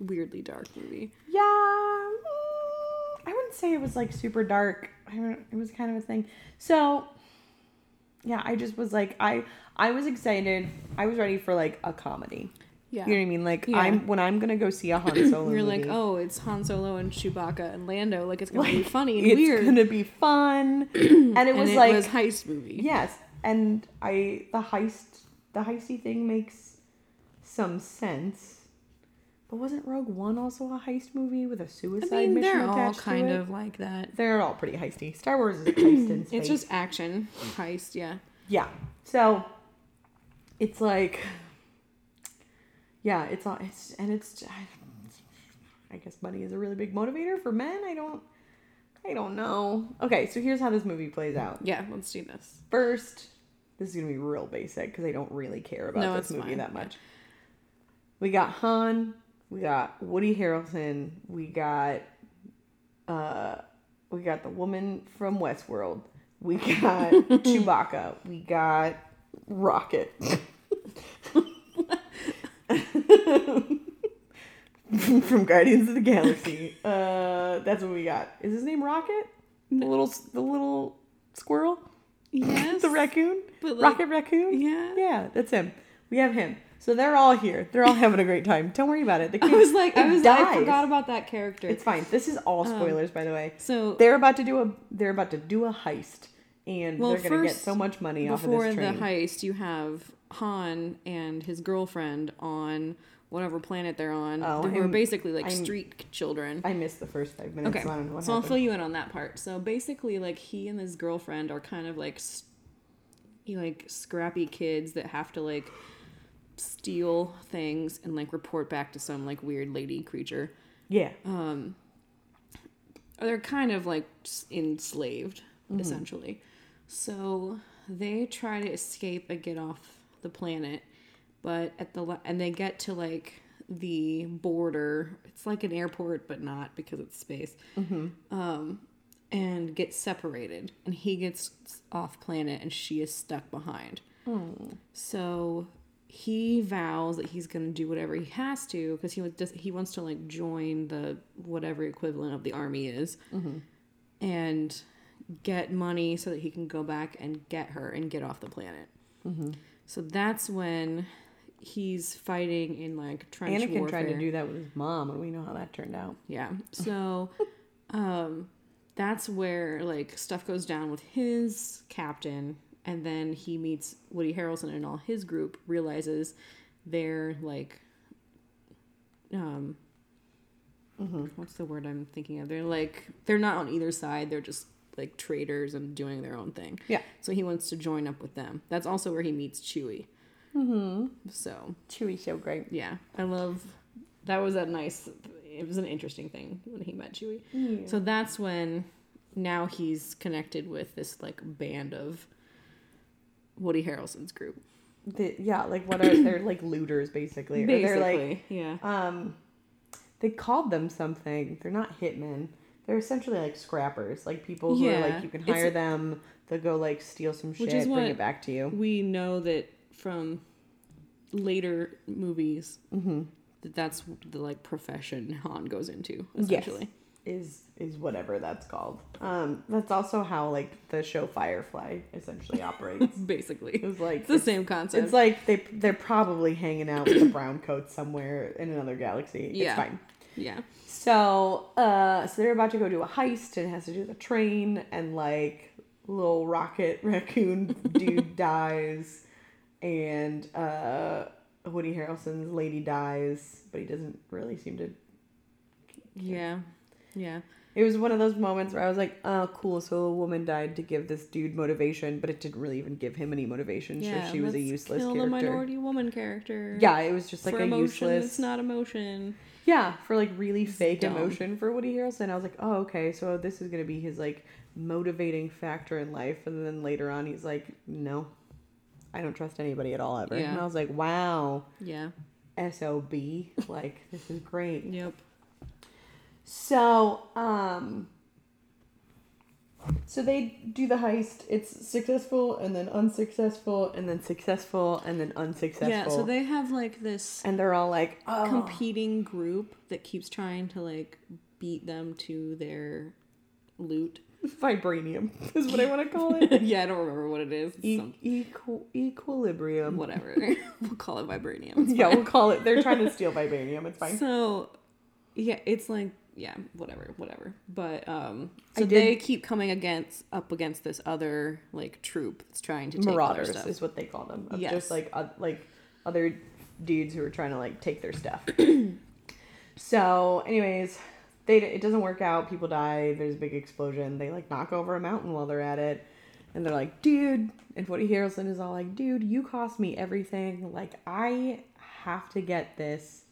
weirdly dark movie. Yeah, mm, I wouldn't say it was like super dark. I don't, it was kind of a thing. So, yeah, I just was like, I I was excited. I was ready for like a comedy. Yeah. You know what I mean? Like Yeah. I'm when I'm gonna go see a [coughs] Han Solo. You're like, oh, it's Han Solo and Chewbacca and Lando. Like it's gonna be funny and it's weird. It's gonna be fun, [coughs] and it and was it like was heist movie. yes, and I the heist the heisty thing makes some sense. But wasn't Rogue One also a heist movie with a suicide I mean, mission they're all kind of like that. They're all pretty heisty. Star Wars is a [clears throat] heist in space. It's just action heist, yeah. yeah. So it's like yeah, it's all it's and it's I guess money is a really big motivator for men. I don't I don't know. Okay, so here's how this movie plays out. Yeah, let's do this. First, this is gonna be real basic because I don't really care about No, this movie fine, that yeah. much. We got Han, we got Woody Harrelson, we got uh we got the woman from Westworld, we got [laughs] Chewbacca, we got Rocket. [laughs] from Guardians of the Galaxy. Uh that's what we got. Is his name Rocket? The little the little squirrel? [laughs] Yes. the raccoon? But, like, Rocket raccoon? yeah. Yeah, that's him. We have him. So they're all here. They're all having a great time. Don't worry about it. The I was like, I was I forgot about that character. It's fine. This is all um, spoilers, by the way. so They're about to do a they're about to do a heist, and Well, they're gonna get so much money off of before this the heist, you have Han and his girlfriend on whatever planet they're on. Oh, who are I'm- basically like I'm- street children. I missed the first five minutes. Okay, So I what so I'll fill you in on that part. So basically, like he and his girlfriend are kind of like, s- you like scrappy kids that have to like steal things and like report back to some like weird lady creature. yeah. Um, they're kind of like enslaved essentially. So they try to escape and get off the planet, but at the and they get to like the border. It's like an airport, but not because it's space. Um, and get separated, and he gets off planet, and she is stuck behind. So he vows that he's going to do whatever he has to because he wants he wants to like join the whatever equivalent of the army is, and get money so that he can go back and get her and get off the planet. So that's when he's fighting in like trench Anakin warfare. tried to do that with his mom, and we know how that turned out. Yeah. So [laughs] um that's where like stuff goes down with his captain and then he meets Woody Harrelson and all his group realizes they're like um what's the word I'm thinking of? They're like they're not on either side, they're just like traders and doing their own thing. Yeah. So he wants to join up with them. That's also where he meets Chewie. Mm-hmm. So Chewie so great. yeah, I love that was a nice it was an interesting thing when he met Chewie. So that's when now he's connected with this like band of Woody Harrelson's group. The, yeah, like what are they're like looters basically. Or they're like Basically, yeah. um they called them something. They're not hitmen. They're essentially like scrappers, like people who are like you can hire them. They'll go like steal some shit, bring it back to you. We know that from later movies Mm-hmm. that that's the like profession Han goes into essentially. Is is whatever that's called. Um, that's also how like the show Firefly essentially [laughs] operates. Basically, It's like it's the same concept. It's like they they're probably hanging out with the brown coats somewhere in another galaxy. Yeah. It's fine. yeah. So, uh, so they're about to go do a heist, and it has to do with a train, and like little rocket [laughs] raccoon dude [laughs] dies, and uh, Woody Harrelson's lady dies, but he doesn't really seem to. Yeah. Yeah. It was one of those moments where I was like, "Oh, cool! So a woman died to give this dude motivation, but it didn't really even give him any motivation. Yeah, so she was a useless kill character." the minority woman character. Yeah, it was just like for a emotion useless. It's not emotion. Yeah, for like really fake dumb. emotion for Woody Harrelson. I was like, oh, okay, so this is gonna be his like motivating factor in life. And then later on, he's like, no, I don't trust anybody at all ever. Yeah. And I was like, wow, Yeah. sob, like this is great. Yep. So, um, so they do the heist. It's successful and then unsuccessful and then successful and then unsuccessful. Yeah. So they have like this and they're all like, oh, competing group that keeps trying to like beat them to their loot. vibranium [laughs] is what I want to call it. [laughs] yeah, I don't remember what it is. E- some- equal, equilibrium. whatever. [laughs] we'll call it vibranium. Yeah, we'll call it. They're trying to steal vibranium. It's fine. So, yeah, it's like yeah, whatever, whatever. But um, so did- they keep coming against up against this other like troop that's trying to take Marauders stuff. is what they call them. Yes. Just like uh, like other dudes who are trying to like take their stuff. [clears throat] so, anyways, they it doesn't work out. People die. There's a big explosion. They like knock over a mountain while they're at it, and they're like, "Dude!" And Woody Harrelson is all like, "Dude, you cost me everything. Like, I have to get this."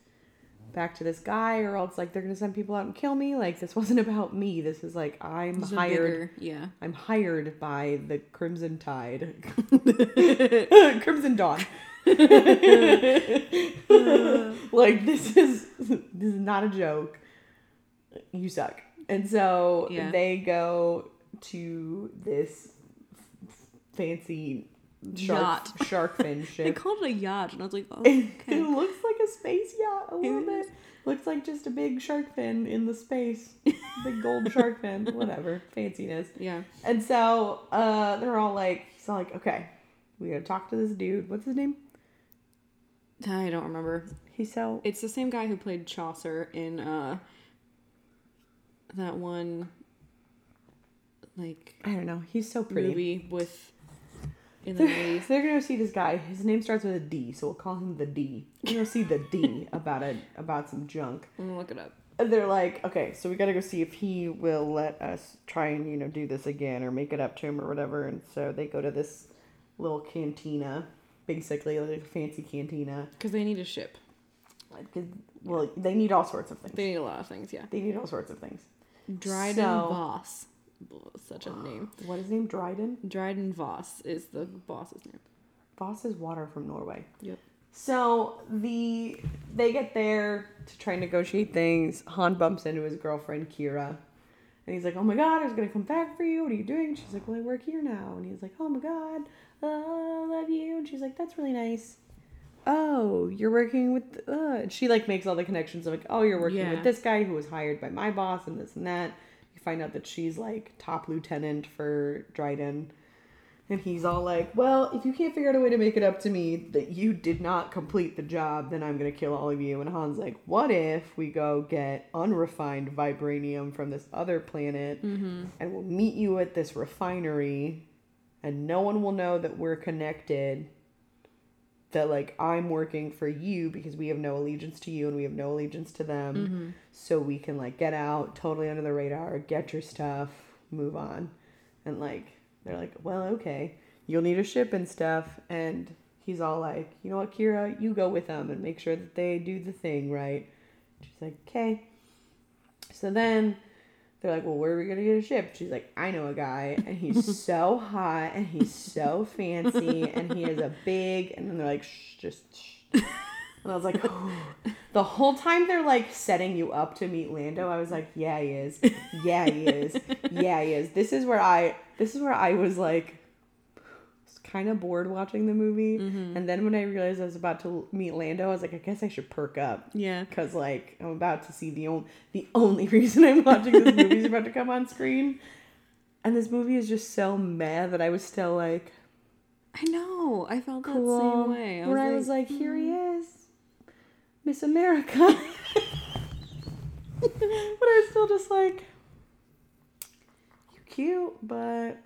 Back to this guy or else like they're gonna send people out and kill me like this [laughs] wasn't about me this is like i'm hired yeah. I'm hired by the Crimson Tide. [laughs] Crimson Dawn. [laughs] like this is this is not a joke. You suck. And so Yeah. they go to this fancy shark Yacht. [laughs] shark fin shit. They called it a yacht, and I was like, oh, [laughs] okay. It looks like a space yacht a little bit. Looks like just a big shark fin in the space. [laughs] big gold shark fin. Whatever. Fanciness. yeah. And so uh, they're all like, he's all like, okay, we gotta talk to this dude. What's his name? I don't remember. He's so. It's the same guy who played Chaucer in uh that one like I don't know. He's so pretty. movie with in the They're, movies. [laughs] they're gonna see this guy. His name starts with a D, so we'll call him the D. We're gonna see the D [laughs] about it about some junk. I'm gonna look it up. And they're like, okay, so we gotta go see if he will let us try and you know do this again or make it up to him or whatever. And so they go to this little cantina, basically like a fancy cantina. Because they need a ship. Well, they need all sorts of things. They need a lot of things, yeah. They need all sorts of things. Dryden So- Voss. Such a name. [gasps] What is his name? Dryden. Dryden Voss is the boss's name. Voss is water from Norway. Yep. So the they get there to try and negotiate things. Han bumps into his girlfriend Qi'ra, and he's like, "Oh my God, I was gonna come back for you. What are you doing?" She's like, "Well, I work here now." And he's like, "Oh my God, uh, I love you." And she's like, "That's really nice." Oh, you're working with. Uh, and she like makes all the connections of like, "Oh, you're working Yeah. with this guy who was hired by my boss and this and that." You find out that she's like top lieutenant for Dryden. And he's all like, Well, if you can't figure out a way to make it up to me that you did not complete the job, then I'm going to kill all of you. And Han's like, What if we go get unrefined vibranium from this other planet mm-hmm. and we'll meet you at this refinery and no one will know that we're connected? That, like, I'm working for you because we have no allegiance to you and we have no allegiance to them. Mm-hmm. So we can, like, get out totally under the radar, get your stuff, move on. And, like, they're like, well, okay, you'll need a ship and stuff. And he's all like, you know what, Qi'ra, you go with them and make sure that they do the thing right. She's like, okay. So then they're like, well, where are we to get a ship? She's like, I know a guy, and he's [laughs] so hot, and he's so fancy, and he has a big, and then they're like, shh, just shh. And I was like, oh. the whole time they're like setting you up to meet Lando, I was like, yeah, he is. Yeah, he is. Yeah, he is. This is where I, this is where I was like, kind of bored watching the movie. Mm-hmm. And then when I realized I was about to meet Lando, I was like, I guess I should perk up. Yeah. Because like I'm about to see the only the only [laughs] reason I'm watching this movie is about to come on screen, and this movie is just so mad that I was still like I know. I felt cool. that same way. I like, I was like, here he hmm. is, Miss America. [laughs] but I was still just like, you cute, but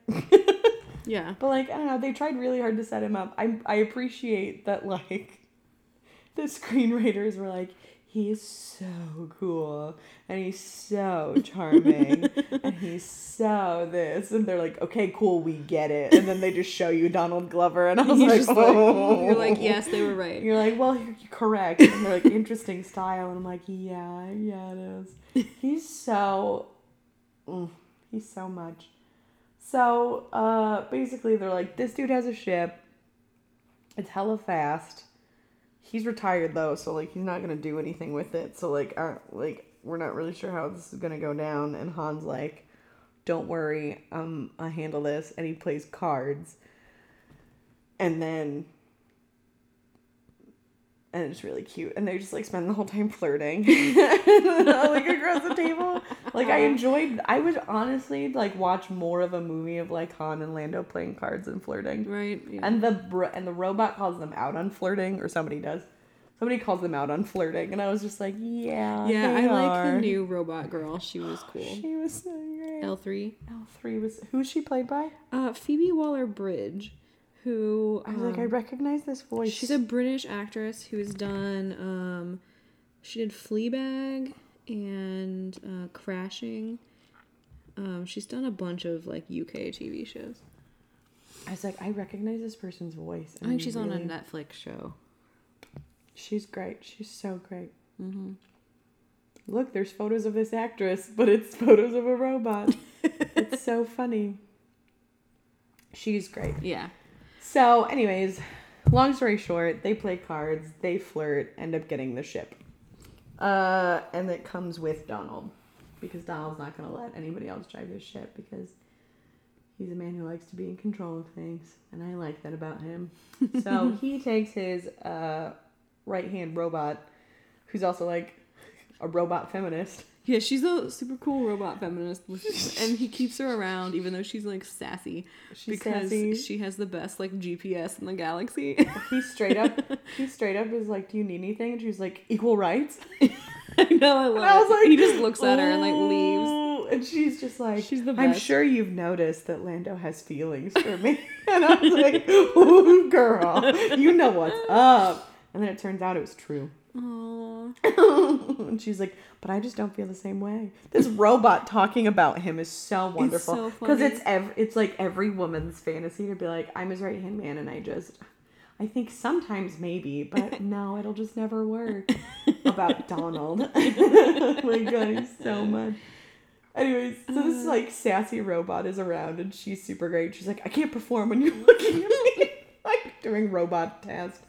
yeah. but like I don't know. They tried really hard to set him up. I I appreciate that [laughs] like the screenwriters were like, he's so cool and he's so charming [laughs] and he's so this and they're like okay cool we get it and then they just show you donald glover and i was like, like- oh you're like, yes, they were right. you're like well you're correct and they're like interesting style and i'm like yeah yeah it is [laughs] he's so mm, he's so much so uh basically they're like this dude has a ship. It's hella fast. He's retired though so like he's not gonna do anything with it. So like uh, like we're not really sure how this is gonna go down. And han's like don't worry. Um i handle this. And he plays cards. And then and it's really cute and they just like spend the whole time flirting [laughs] like across the table like i enjoyed i would honestly like watch more of a movie of like han and lando playing cards and flirting Right. Yeah. and the and the robot calls them out on flirting, or somebody does. Somebody calls them out on flirting, and I was just like, yeah, yeah, I they like the new robot girl. She was [gasps] cool. She was so great. L three. L three was who's she played by? Uh, Phoebe Waller Bridge, who I was like, I um, recognize this voice. she's a British actress who has done. Um, she did Fleabag and uh, Crashing. Um, she's done a bunch of like UK TV shows. I was like, I recognize this person's voice. I think she's on a Netflix show. She's great. She's so great. Mm-hmm. Look, there's photos of this actress, but it's photos of a robot. [laughs] it's so funny. She's great. Yeah. So, anyways, long story short, they play cards, they flirt, end up getting the ship. Uh, and it comes with Donald. Because Donald's not going to let anybody else drive his ship because he's a man who likes to be in control of things. And I like that about him. [laughs] so he takes his uh, right hand robot, who's also like a robot feminist. Yeah, she's a super cool robot feminist, and he keeps her around even though she's like sassy She's because sassy. she has the best like GPS in the galaxy. He straight up, he straight up is like, "Do you need anything?" And she's like, "Equal rights." [laughs] I know, I love And I was it. like, he just looks at her and like leaves. And she's just like, She's the best." I'm sure you've noticed that Lando has feelings for me. [laughs] and I was like, ooh, girl, you know what's up. And then it turns out it was true. Aww. [laughs] and she's like, but I just don't feel the same way. This robot talking about him is so wonderful. so Because it's ev- it's like every woman's fantasy to be like, I'm his right hand man, and I just, I think sometimes maybe, but [laughs] no, it'll just never work. [laughs] about Donald. oh my god, he's so much. Anyways, so this uh. like sassy robot is around, and she's super great. She's like, I can't perform when you're looking at me, like doing robot tasks.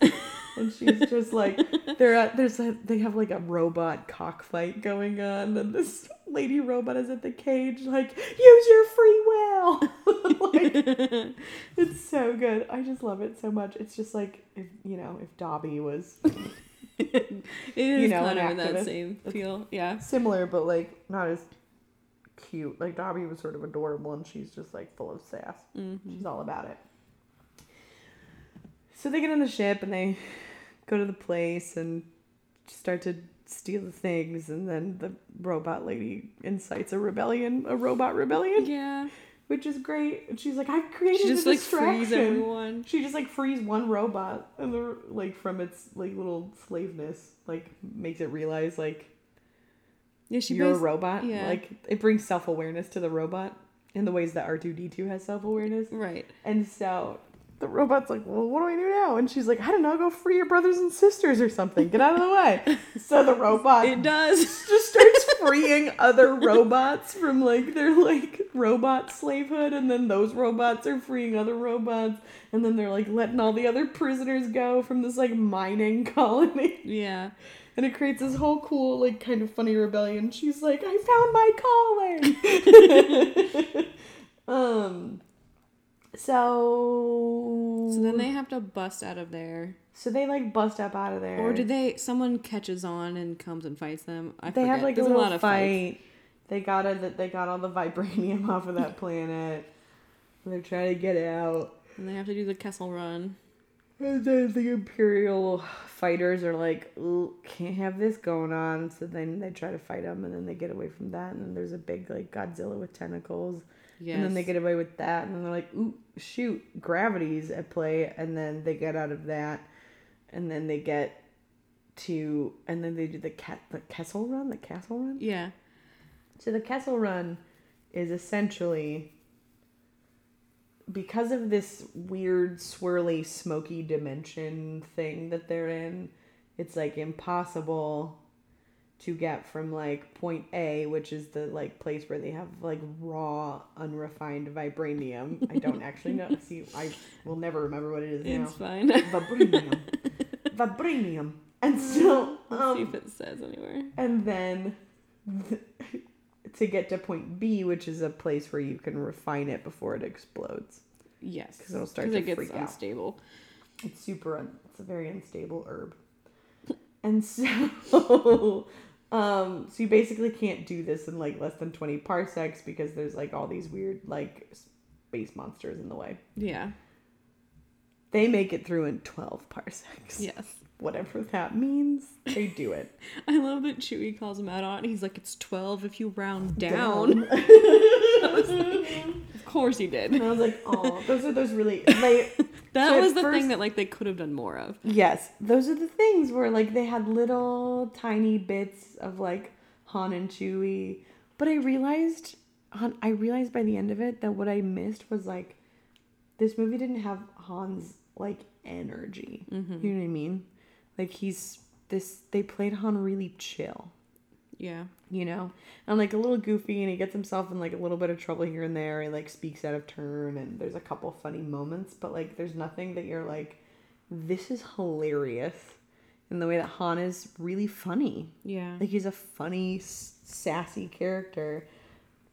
And she's just like, [laughs] they're at, there's a, they have like a robot cockfight going on, and this lady robot is at the cage, like, use your free will. [laughs] like, [laughs] it's so good. I just love it so much. It's just like, if you know, if Dobby was It is know, kind of in that same feel. Yeah. similar, but like not as cute. Like Dobby was sort of adorable, and she's just like full of sass. Mm-hmm. She's all about it. So they get on the ship and they go to the place and start to steal the things, and then the robot lady incites a rebellion, a robot rebellion, Yeah. which is great. And she's like, "I've created She just a like frees distraction." everyone. She just like frees one robot, and the like from its like little slaveness, like makes it realize like Yeah, she you're a robot. yeah. Like it brings self awareness to the robot in the ways that R two D two has self awareness. Right. And so the robot's like, "Well, what do I do now?" And she's like, "I don't know. Go free your brothers and sisters or something. Get out of the way." [laughs] so the robot It does. [laughs] just starts freeing other robots from like their like robot slavehood and then those robots are freeing other robots and then they're like letting all the other prisoners go from this like mining [laughs] colony yeah. and it creates this whole cool like kind of funny rebellion she's like i found my calling um so So then they have to bust out of there. so they like bust up out of there Or do they? Someone catches on and comes and fights them. I they forget. have like There's a little lot of fights. fight. They got it. They got all the [laughs] vibranium off of that planet. They're trying to get out. and they have to do the Kessel Run. And then the Imperial fighters are like, can't have this going on. So then they try to fight them, and then they get away from that. And then there's a big like Godzilla with tentacles. Yes. And then they get away with that, and then they're like, "Ooh, shoot, gravity's at play." And then they get out of that, and then they get to and then they do the cat the Kessel Run, the Castle Run. Yeah. So the Kessel Run is essentially because of this weird swirly smoky dimension thing that they're in, it's like impossible to get from like point A, which is the like place where they have like raw unrefined vibranium. I don't actually know. [laughs] See, I will never remember what it is now. It's fine. Vibranium. [laughs] vibranium. And so Let's see um, if it says anywhere. and then to get to point B, which is a place where you can refine it before it explodes. Yes, because it'll start to it gets freak out. unstable. It's super. Un- it's a very unstable herb. And so, [laughs] um, so you basically can't do this in like less than twenty parsecs because there's like all these weird like space monsters in the way. Yeah. They make it through in twelve parsecs. Yes. Whatever that means, they do it. [laughs] I love that Chewie calls him out on it. He's like, it's 12 if you round down. [laughs] Of course he did. And I was like, oh, those are those really like. That So was the first- thing that like they could have done more of. Yes, those are the things where like they had little tiny bits of like Han and Chewie, but I realized Han, I realized by the end of it that what I missed was like this movie didn't have Han's like energy. Mm-hmm. You know what I mean? Like he's this they played Han really chill Yeah. You know and like a little goofy and he gets himself in like a little bit of trouble here and there he like speaks out of turn and there's a couple funny moments but like there's nothing that you're like this is hilarious in the way that han is really funny Yeah. like he's a funny s- sassy character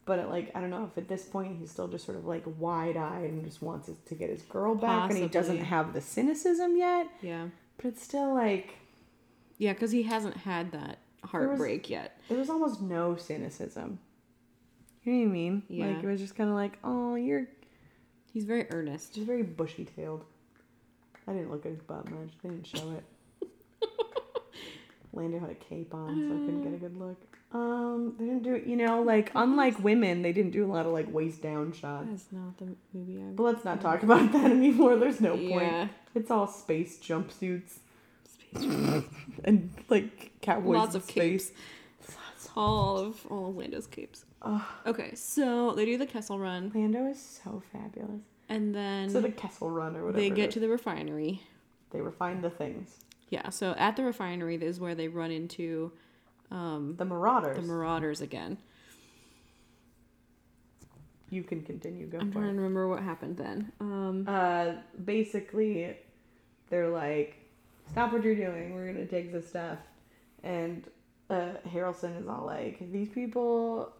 but at, like i don't know if at this point he's still just sort of like wide-eyed and just wants to get his girl back and he doesn't have the cynicism yet Yeah. but it's still like Yeah, because he hasn't had that heartbreak yet. there was almost no cynicism you know what i mean Yeah. like it was just kind of like oh you're He's very earnest. She's very bushy tailed. I didn't look at his butt much. They didn't show it. [laughs] Lando had a cape on, so I couldn't get a good look. Um, they didn't do it. You know, like unlike women, they didn't do a lot of like waist down shots. That's not the movie I. But let's not talk about that anymore. There's no Yeah. point. It's all space jumpsuits [laughs] and like cowboys Lots of space. capes. All of all of Lando's capes. Okay, so they do the Kessel Run, Lando is so fabulous. and then So the Kessel Run or whatever. they it get is. to the refinery. They refine the things. Yeah, so at the refinery is where they run into The Marauders. the Marauders again. you can continue. Go I'm for trying it. to remember what happened then. Um, uh, basically, they're like, "Stop what you're doing. We're gonna take this stuff." And uh, Harrelson is all like, "These people,"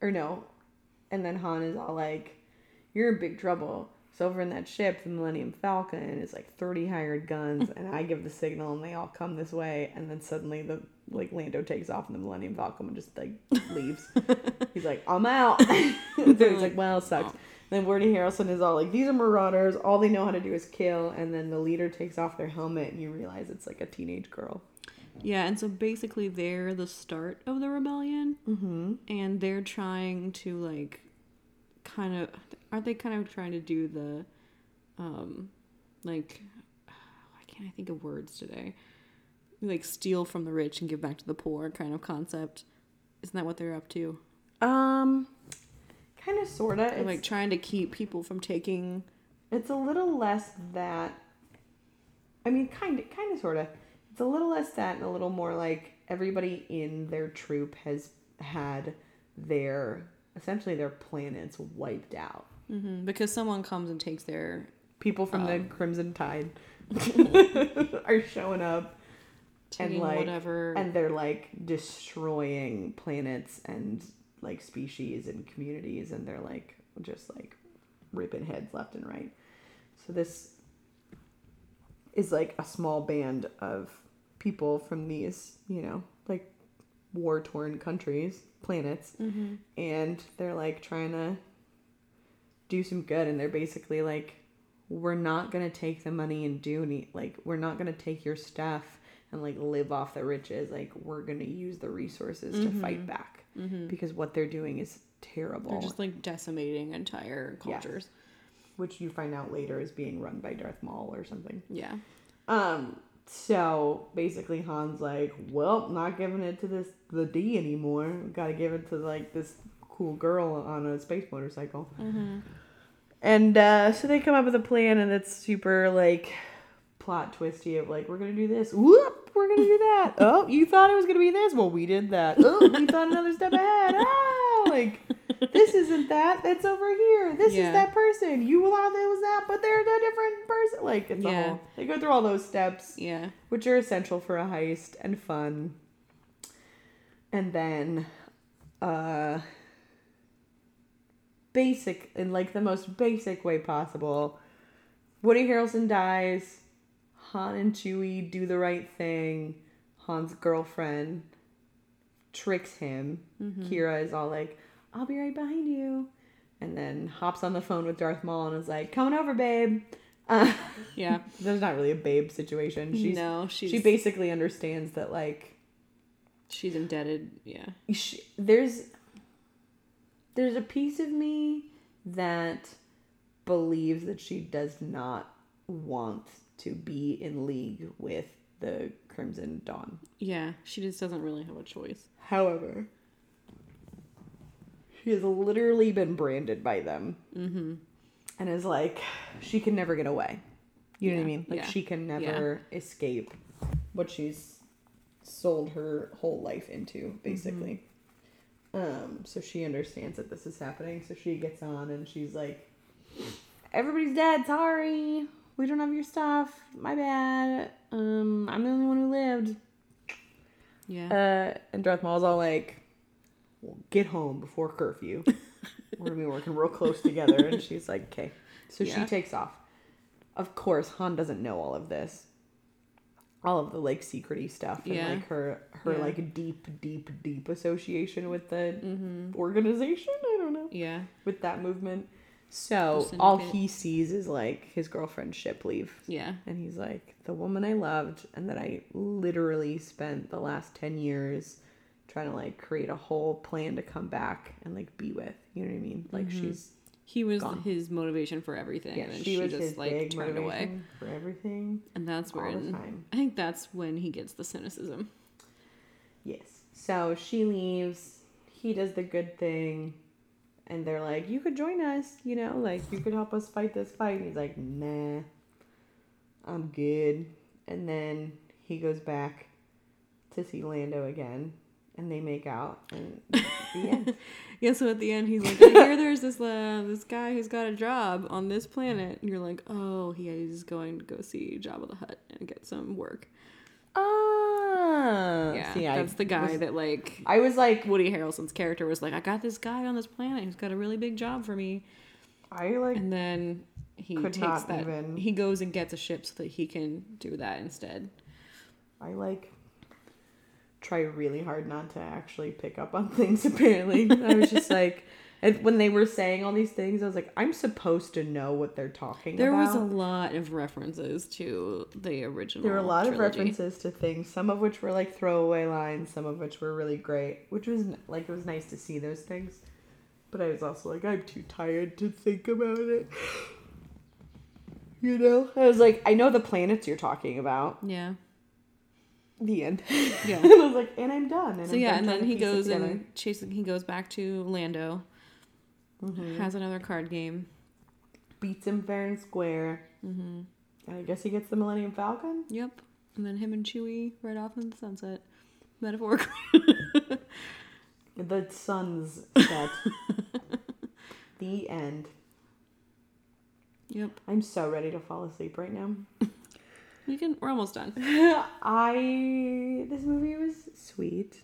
or no, and then Han is all like, "You're in big trouble." So over in that ship, the Millennium Falcon is like 30 hired guns, and I give the signal, and they all come this way, and then suddenly the like Lando takes off, and the Millennium Falcon just like leaves. [laughs] He's like, "I'm out." [laughs] [laughs] so he's like, "Well, sucks." And then Woody Harrelson is all like, "These are marauders. All they know how to do is kill." And then the leader takes off their helmet, and you realize it's like a teenage girl. yeah, and so basically they're the start of the rebellion, mm-hmm. and they're trying to like, kind of, aren't they kind of trying to do the, um, like, why can't I think of words today? Like steal from the rich and give back to the poor kind of concept. Isn't that what they're up to? Um, kind of, sorta. Like trying to keep people from taking. It's a little less that. I mean, kind of, kind of, sort of. It's a little less that, and a little more like everybody in their troop has had their essentially their planets wiped out. hmm because someone comes and takes their People from the Crimson Tide [laughs] are showing up, and like whatever. and they're like destroying planets and like species and communities, and they're like just like ripping heads left and right. So this is like a small band of people from these, you know, like war torn countries, planets, mm-hmm. and they're like trying to do some good, and they're basically like, we're not gonna take the money and do any, like, we're not gonna take your stuff and like live off the riches. Like, we're gonna use the resources to fight mm-hmm. back because what they're doing is terrible. They're just like decimating entire Yes. cultures. which you find out later is being run by Darth Maul or something. Yeah. Um, so basically Han's like, well, not giving it to this the D anymore. Got to give it to like this cool girl on a space motorcycle. And uh, so they come up with a plan, and it's super like plot twisty of like we're gonna do this. Whoop, we're gonna do that. [laughs] oh, you thought it was gonna be this? Well, we did that. Oh, we [laughs] thought another step ahead. Ah, like this isn't that. That's over here. This Yeah. is that person. You thought it was that, but they're a different person. Like it's a Yeah. whole. They go through all those steps Yeah. which are essential for a heist and fun. And then, uh, basic, in like the most basic way possible, Woody Harrelson dies. Han and Chewie do the right thing. Han's girlfriend tricks him. Qi'ra is all like, I'll be right behind you. And then hops on the phone with Darth Maul and is like, coming over, babe. Uh, [laughs] Yeah. there's not really a babe situation. She's, no, she's she basically understands that like she's indebted. Yeah. she, there's there's a piece of me that believes that she does not want to be in league with the Crimson Dawn. Yeah. She just doesn't really have a choice. However, she has literally been branded by them. Mm-hmm. And is like, she can never get away. You know what I mean? Like, yeah, she can never escape what she's sold her whole life into, basically. Um, so she understands that this is happening. So she gets on and she's like, everybody's dead. Sorry. We don't have your stuff. My bad. Um, I'm the only one who lived. Yeah. Uh, and Darth Maul's all like, well, "Get home before curfew. [laughs] We're gonna be working real close together." And she's like, "Okay." So she takes off. Of course, Han doesn't know all of this, all of the like secrety stuff, and Yeah. like her her Yeah. like deep, deep, deep association with the mm-hmm. organization. I don't know Yeah. with that movement. So all he sees is like his girlfriend's ship leave. Yeah. And he's like, the woman I loved and that I literally spent the last 10 years trying to like create a whole plan to come back and like be with. You know what I mean? Like Mm-hmm. she's, He was Gone. his motivation for everything, yeah, and she she, was just his like big turned away. for everything. And that's where. I think that's when he gets the cynicism. Yes. So she leaves. He does the good thing. And they're like, you could join us, you know, like you could help us fight this fight. And he's like, nah, I'm good. And then he goes back to see Lando again. And they make out. And end. [laughs] Yeah, so at the end he's like, I hear [laughs] there's this uh, this guy who's got a job on this planet. And you're like, oh, he is going to go see Jabba the Hutt and get some work. Ah. Yeah, See, I that's the guy was- that like I was like, Woody Harrelson's character was like, I got this guy on this planet who's got a really big job for me. I like And then he takes that. even- He goes and gets a ship so that he can do that instead. I like try really hard not to actually pick up on things [laughs] apparently. I was just like and when they were saying all these things, I was like, I'm supposed to know what they're talking There about. There was a lot of references to the original. there were a lot of references to things, some of which were like throwaway lines, some of which were really great, which was like it was nice to see those things. But I was also like, I'm too tired to think about it. You know, I was like, I know the planets you're talking about. Yeah. The end. [laughs] Yeah. and I was like, and I'm done. And So I'm yeah, done and then he goes and chases. He goes back to Lando. Mm-hmm. Has another card game. beats him fair and square. Mm-hmm. And I guess he gets the Millennium Falcon. Yep. And then him and Chewie right off in the sunset, metaphorically. The sun's set. [laughs] the end. yep. I'm so ready to fall asleep right now. [laughs] We can. We're almost done. [laughs] I this movie was sweet.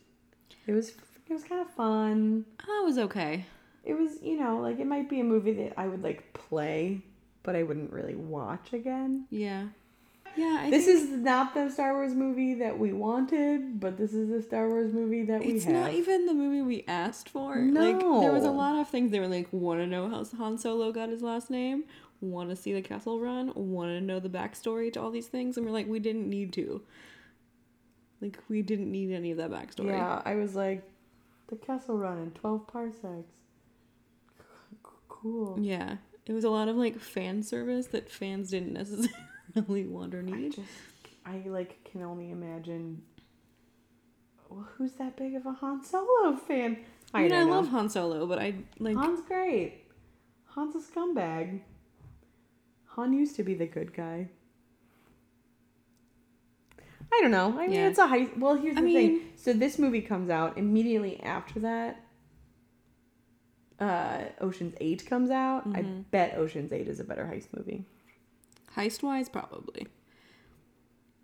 It was it was kind of fun. That was okay. It was you know like it might be a movie that I would like play, but I wouldn't really watch again. Yeah. Yeah. I this is not the Star Wars movie that we wanted, but this is the Star Wars movie that we It's have. not even the movie we asked for. Like there was a lot of things they were like, want to know how Han Solo got his last name, want to see the Kessel Run, want to know the backstory to all these things, and we're like, we didn't need to. Like we didn't need any of that backstory. Yeah, I was like, the Kessel Run in 12 parsecs. Cool. Yeah. It was a lot of like fan service that fans didn't necessarily want or I need. just I like can only imagine. Well, who's that big of a Han Solo fan? I mean, I know. love Han Solo, but I like. Han's great. Han's a scumbag. Han used to be the good guy. I don't know. I mean, Yeah. it's a high. Well, here's I the thing. mean- So this movie comes out immediately after that. Uh, Ocean's Eight comes out. I Mm-hmm. bet Ocean's Eight is a better heist movie, Heist wise, probably.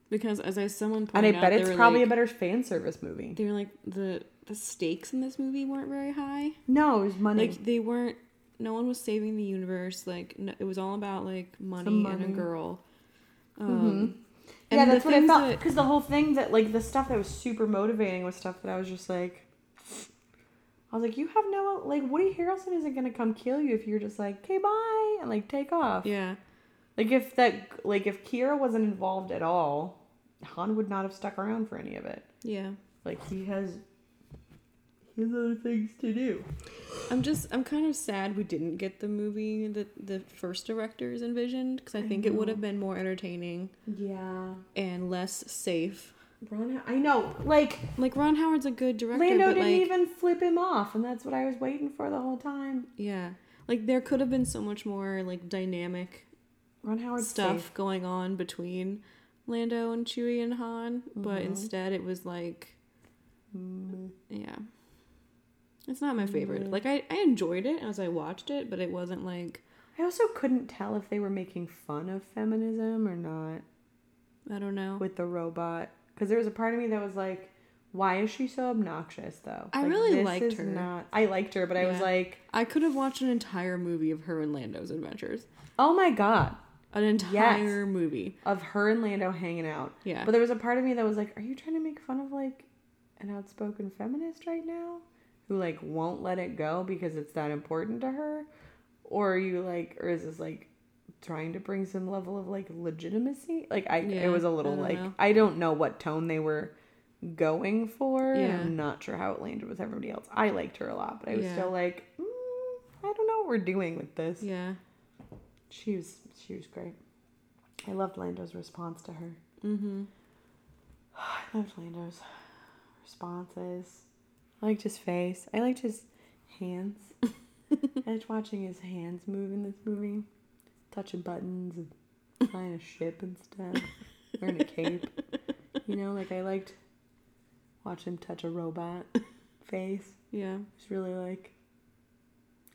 Because as I someone and I out, bet it's probably like, a better fan service movie. They were like the the stakes in this movie weren't very high. No, it was money. Like they weren't. No one was saving the universe. Like no, it was all about like money, and a girl. Um, Mhm. yeah, that's what I felt. Because the whole thing that like the stuff that was super motivating was stuff that I was just like, I was like, you have no like Woody Harrelson isn't gonna come kill you if you're just like, okay, bye, and like take off. Yeah. Like if that like if Qi'ra wasn't involved at all, Han would not have stuck around for any of it. Yeah. Like he has, he has other things to do. I'm just I'm kind of sad we didn't get the movie that the first directors envisioned because I think it would have been more entertaining Yeah, and less safe. Ron. I know. Like Like Ron Howard's a good director, Lando but didn't like even flip him off, and that's what I was waiting for the whole time. yeah, like there could have been so much more like dynamic Ron Howard stuff safe. going on between Lando and Chewie and Han, but Mm-hmm. instead it was like Mm. yeah. It's not my favorite. Like I, I enjoyed it as I watched it, but it wasn't like I also couldn't tell if they were making fun of feminism or not I don't know. with the robot. Because there was a part of me that was like, why is she so obnoxious though? I Like, really liked her. Not, I liked her, but I was like, I could have watched an entire movie of her and Lando's adventures. oh my god, An entire movie. of her and Lando hanging out. Yeah. But there was a part of me that was like, are you trying to make fun of like an outspoken feminist right now? Who like won't let it go because it's that important to her? Or are you like, or is this like trying to bring some level of like legitimacy? Like I, Yeah, it was a little don't like know. I don't know what tone they were going for. Yeah. I'm not sure how it landed with everybody else. I liked her a lot, but I was Yeah. still like, mm, I don't know what we're doing with this. Yeah. She was she was great. I loved Lando's response to her. Mm-hmm. [sighs] I loved Lando's responses. I liked his face. I liked his hands. [laughs] I liked watching his hands move in this movie, touching buttons and flying a ship and stuff, wearing a cape. You know, like I liked watching him touch a robot face. Yeah. It's really like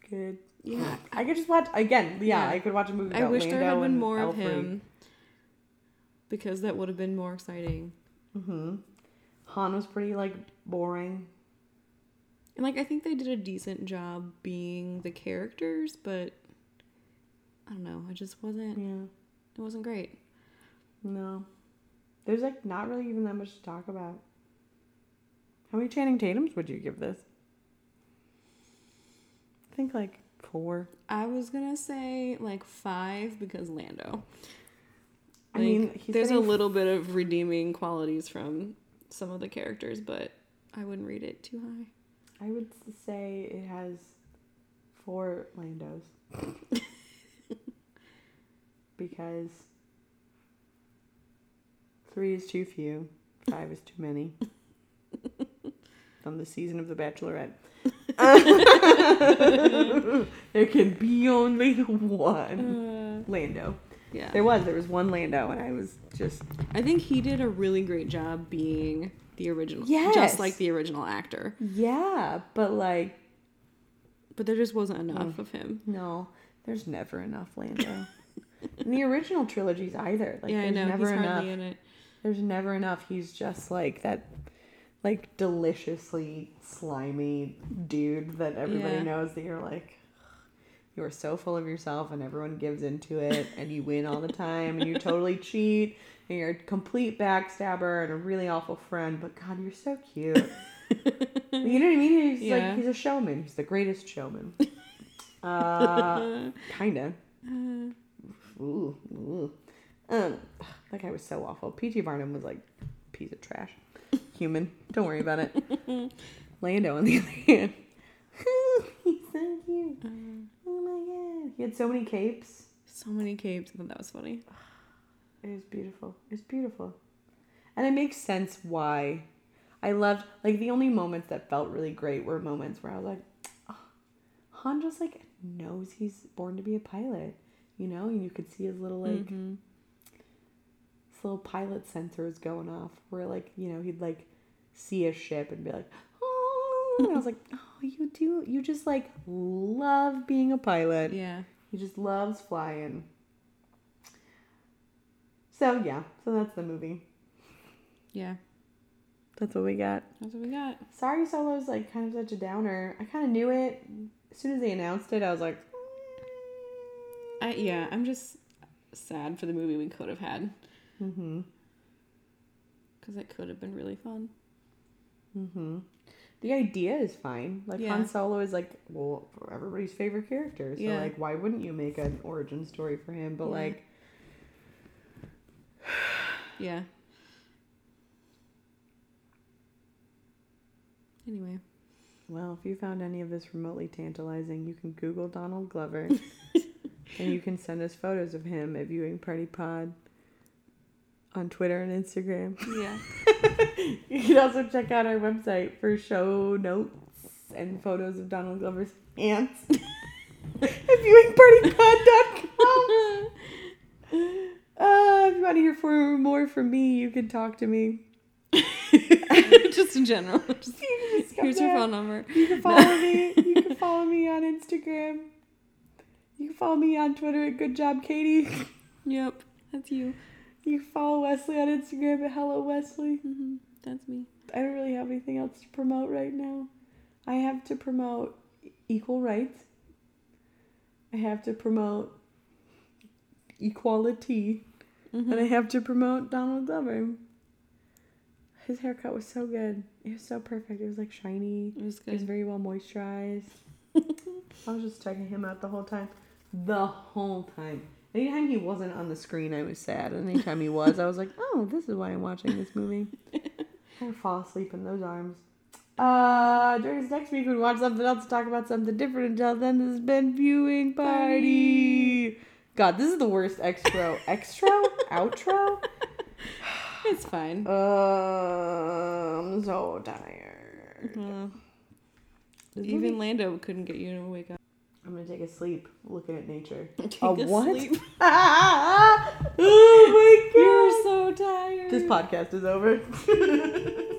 good. Yeah. I could just watch again. Yeah, Yeah. I could watch a movie. I wish there had Lando been more of him. Because that would have been more exciting. Mm-hmm. Han was pretty like boring. And like I think they did a decent job being the characters, but I don't know, it just wasn't Yeah. it wasn't great. No. There's like not really even that much to talk about. How many Channing Tatums would you give this? I think like four. I was gonna say like five because Lando. I Like, mean, he's there's a little bit of redeeming qualities from some of the characters, but I wouldn't rate it too high. I would say it has four Landos. [laughs] because three is too few, five is too many. [laughs] On the season of The Bachelorette. [laughs] there can be only one Lando. Yeah. There was, there was one Lando, and I was just I think he did a really great job being the original. Yes. Just like the original actor. yeah, but like But there just wasn't Mm. enough of him. No, there's never enough Lando. In the original trilogies either. Like yeah, I there's know. never He's enough. hardly in it. There's never enough. He's just like that like deliciously slimy dude that everybody Yeah. knows that you're like you are so full of yourself and everyone gives into it and you win all the time and you totally cheat and you're a complete backstabber and a really awful friend, but God, you're so cute. [laughs] you know what I mean? He's Yeah. like he's a showman. He's the greatest showman. [laughs] Uh kinda. Ooh, ooh. Um, that guy was so awful. P.T. Barnum was like a piece of trash. Human. Don't worry about it. [laughs] Lando, on the other hand, [laughs] he's so cute. Oh my god, he had so many capes. So many capes. I thought that was funny. It was beautiful. It was beautiful. And it makes sense why. I loved like the only moments that felt really great were moments where I was like, oh, Han just like knows he's born to be a pilot, you know, and you could see his little like Mhm. his little pilot sensors going off where like you know he'd like see a ship and be like oh and i was like [laughs] oh you do you just like love being a pilot Yeah. he just loves flying so yeah so that's the movie Yeah. that's what we got That's what we got. sorry solo's like kind of such a downer i kind of knew it as soon as they announced it i was like I yeah, I'm just sad for the movie we could have had mm-hmm because it could have been really fun. Mm-hmm. The idea is fine. Like Yeah. Han Solo is like, well, everybody's favorite character. So Yeah. like, why wouldn't you make an origin story for him? But Yeah. like, [sighs] Yeah. Anyway, well, if you found any of this remotely tantalizing, you can Google Donald Glover, [laughs] and you can send us photos of him at Viewing Party Pod on Twitter and Instagram. yeah. [laughs] you can also check out our website for show notes and photos of Donald Glover's ants [laughs] at viewingpartypod.com. Uh, if you want to hear for more from me, you can talk to me. [laughs] just in general. Just, You can just here's your phone number. You can follow me. You can follow me on Instagram. You can follow me on Twitter at Good Job Katie. [laughs] Yep, that's you. You follow Wesley on Instagram at Hello Wesley. hmm That's me. I don't really have anything else to promote right now. I have to promote equal rights. I have to promote equality. Mm-hmm. And I have to promote Donald Glover. His haircut was so good. It was so perfect. It was like shiny. It was It was very well moisturized. [laughs] I was just checking him out the whole time. The whole time. Anytime he wasn't on the screen, I was sad. And anytime he was, I was like, oh, this is why I'm watching this movie. [laughs] I fall asleep in those arms. Uh, during this next week, we'd watch something else, talk about something different. Until then, this has been Viewing Party. God, this is the worst extra. Extra? [laughs] Outro? It's fine. Uh, I'm so tired. Uh, even movie- Lando couldn't get you to wake up. I'm gonna take a sleep looking at nature. [laughs] Take a a what? sleep. [laughs] oh my god! You're so tired. This podcast is over. [laughs]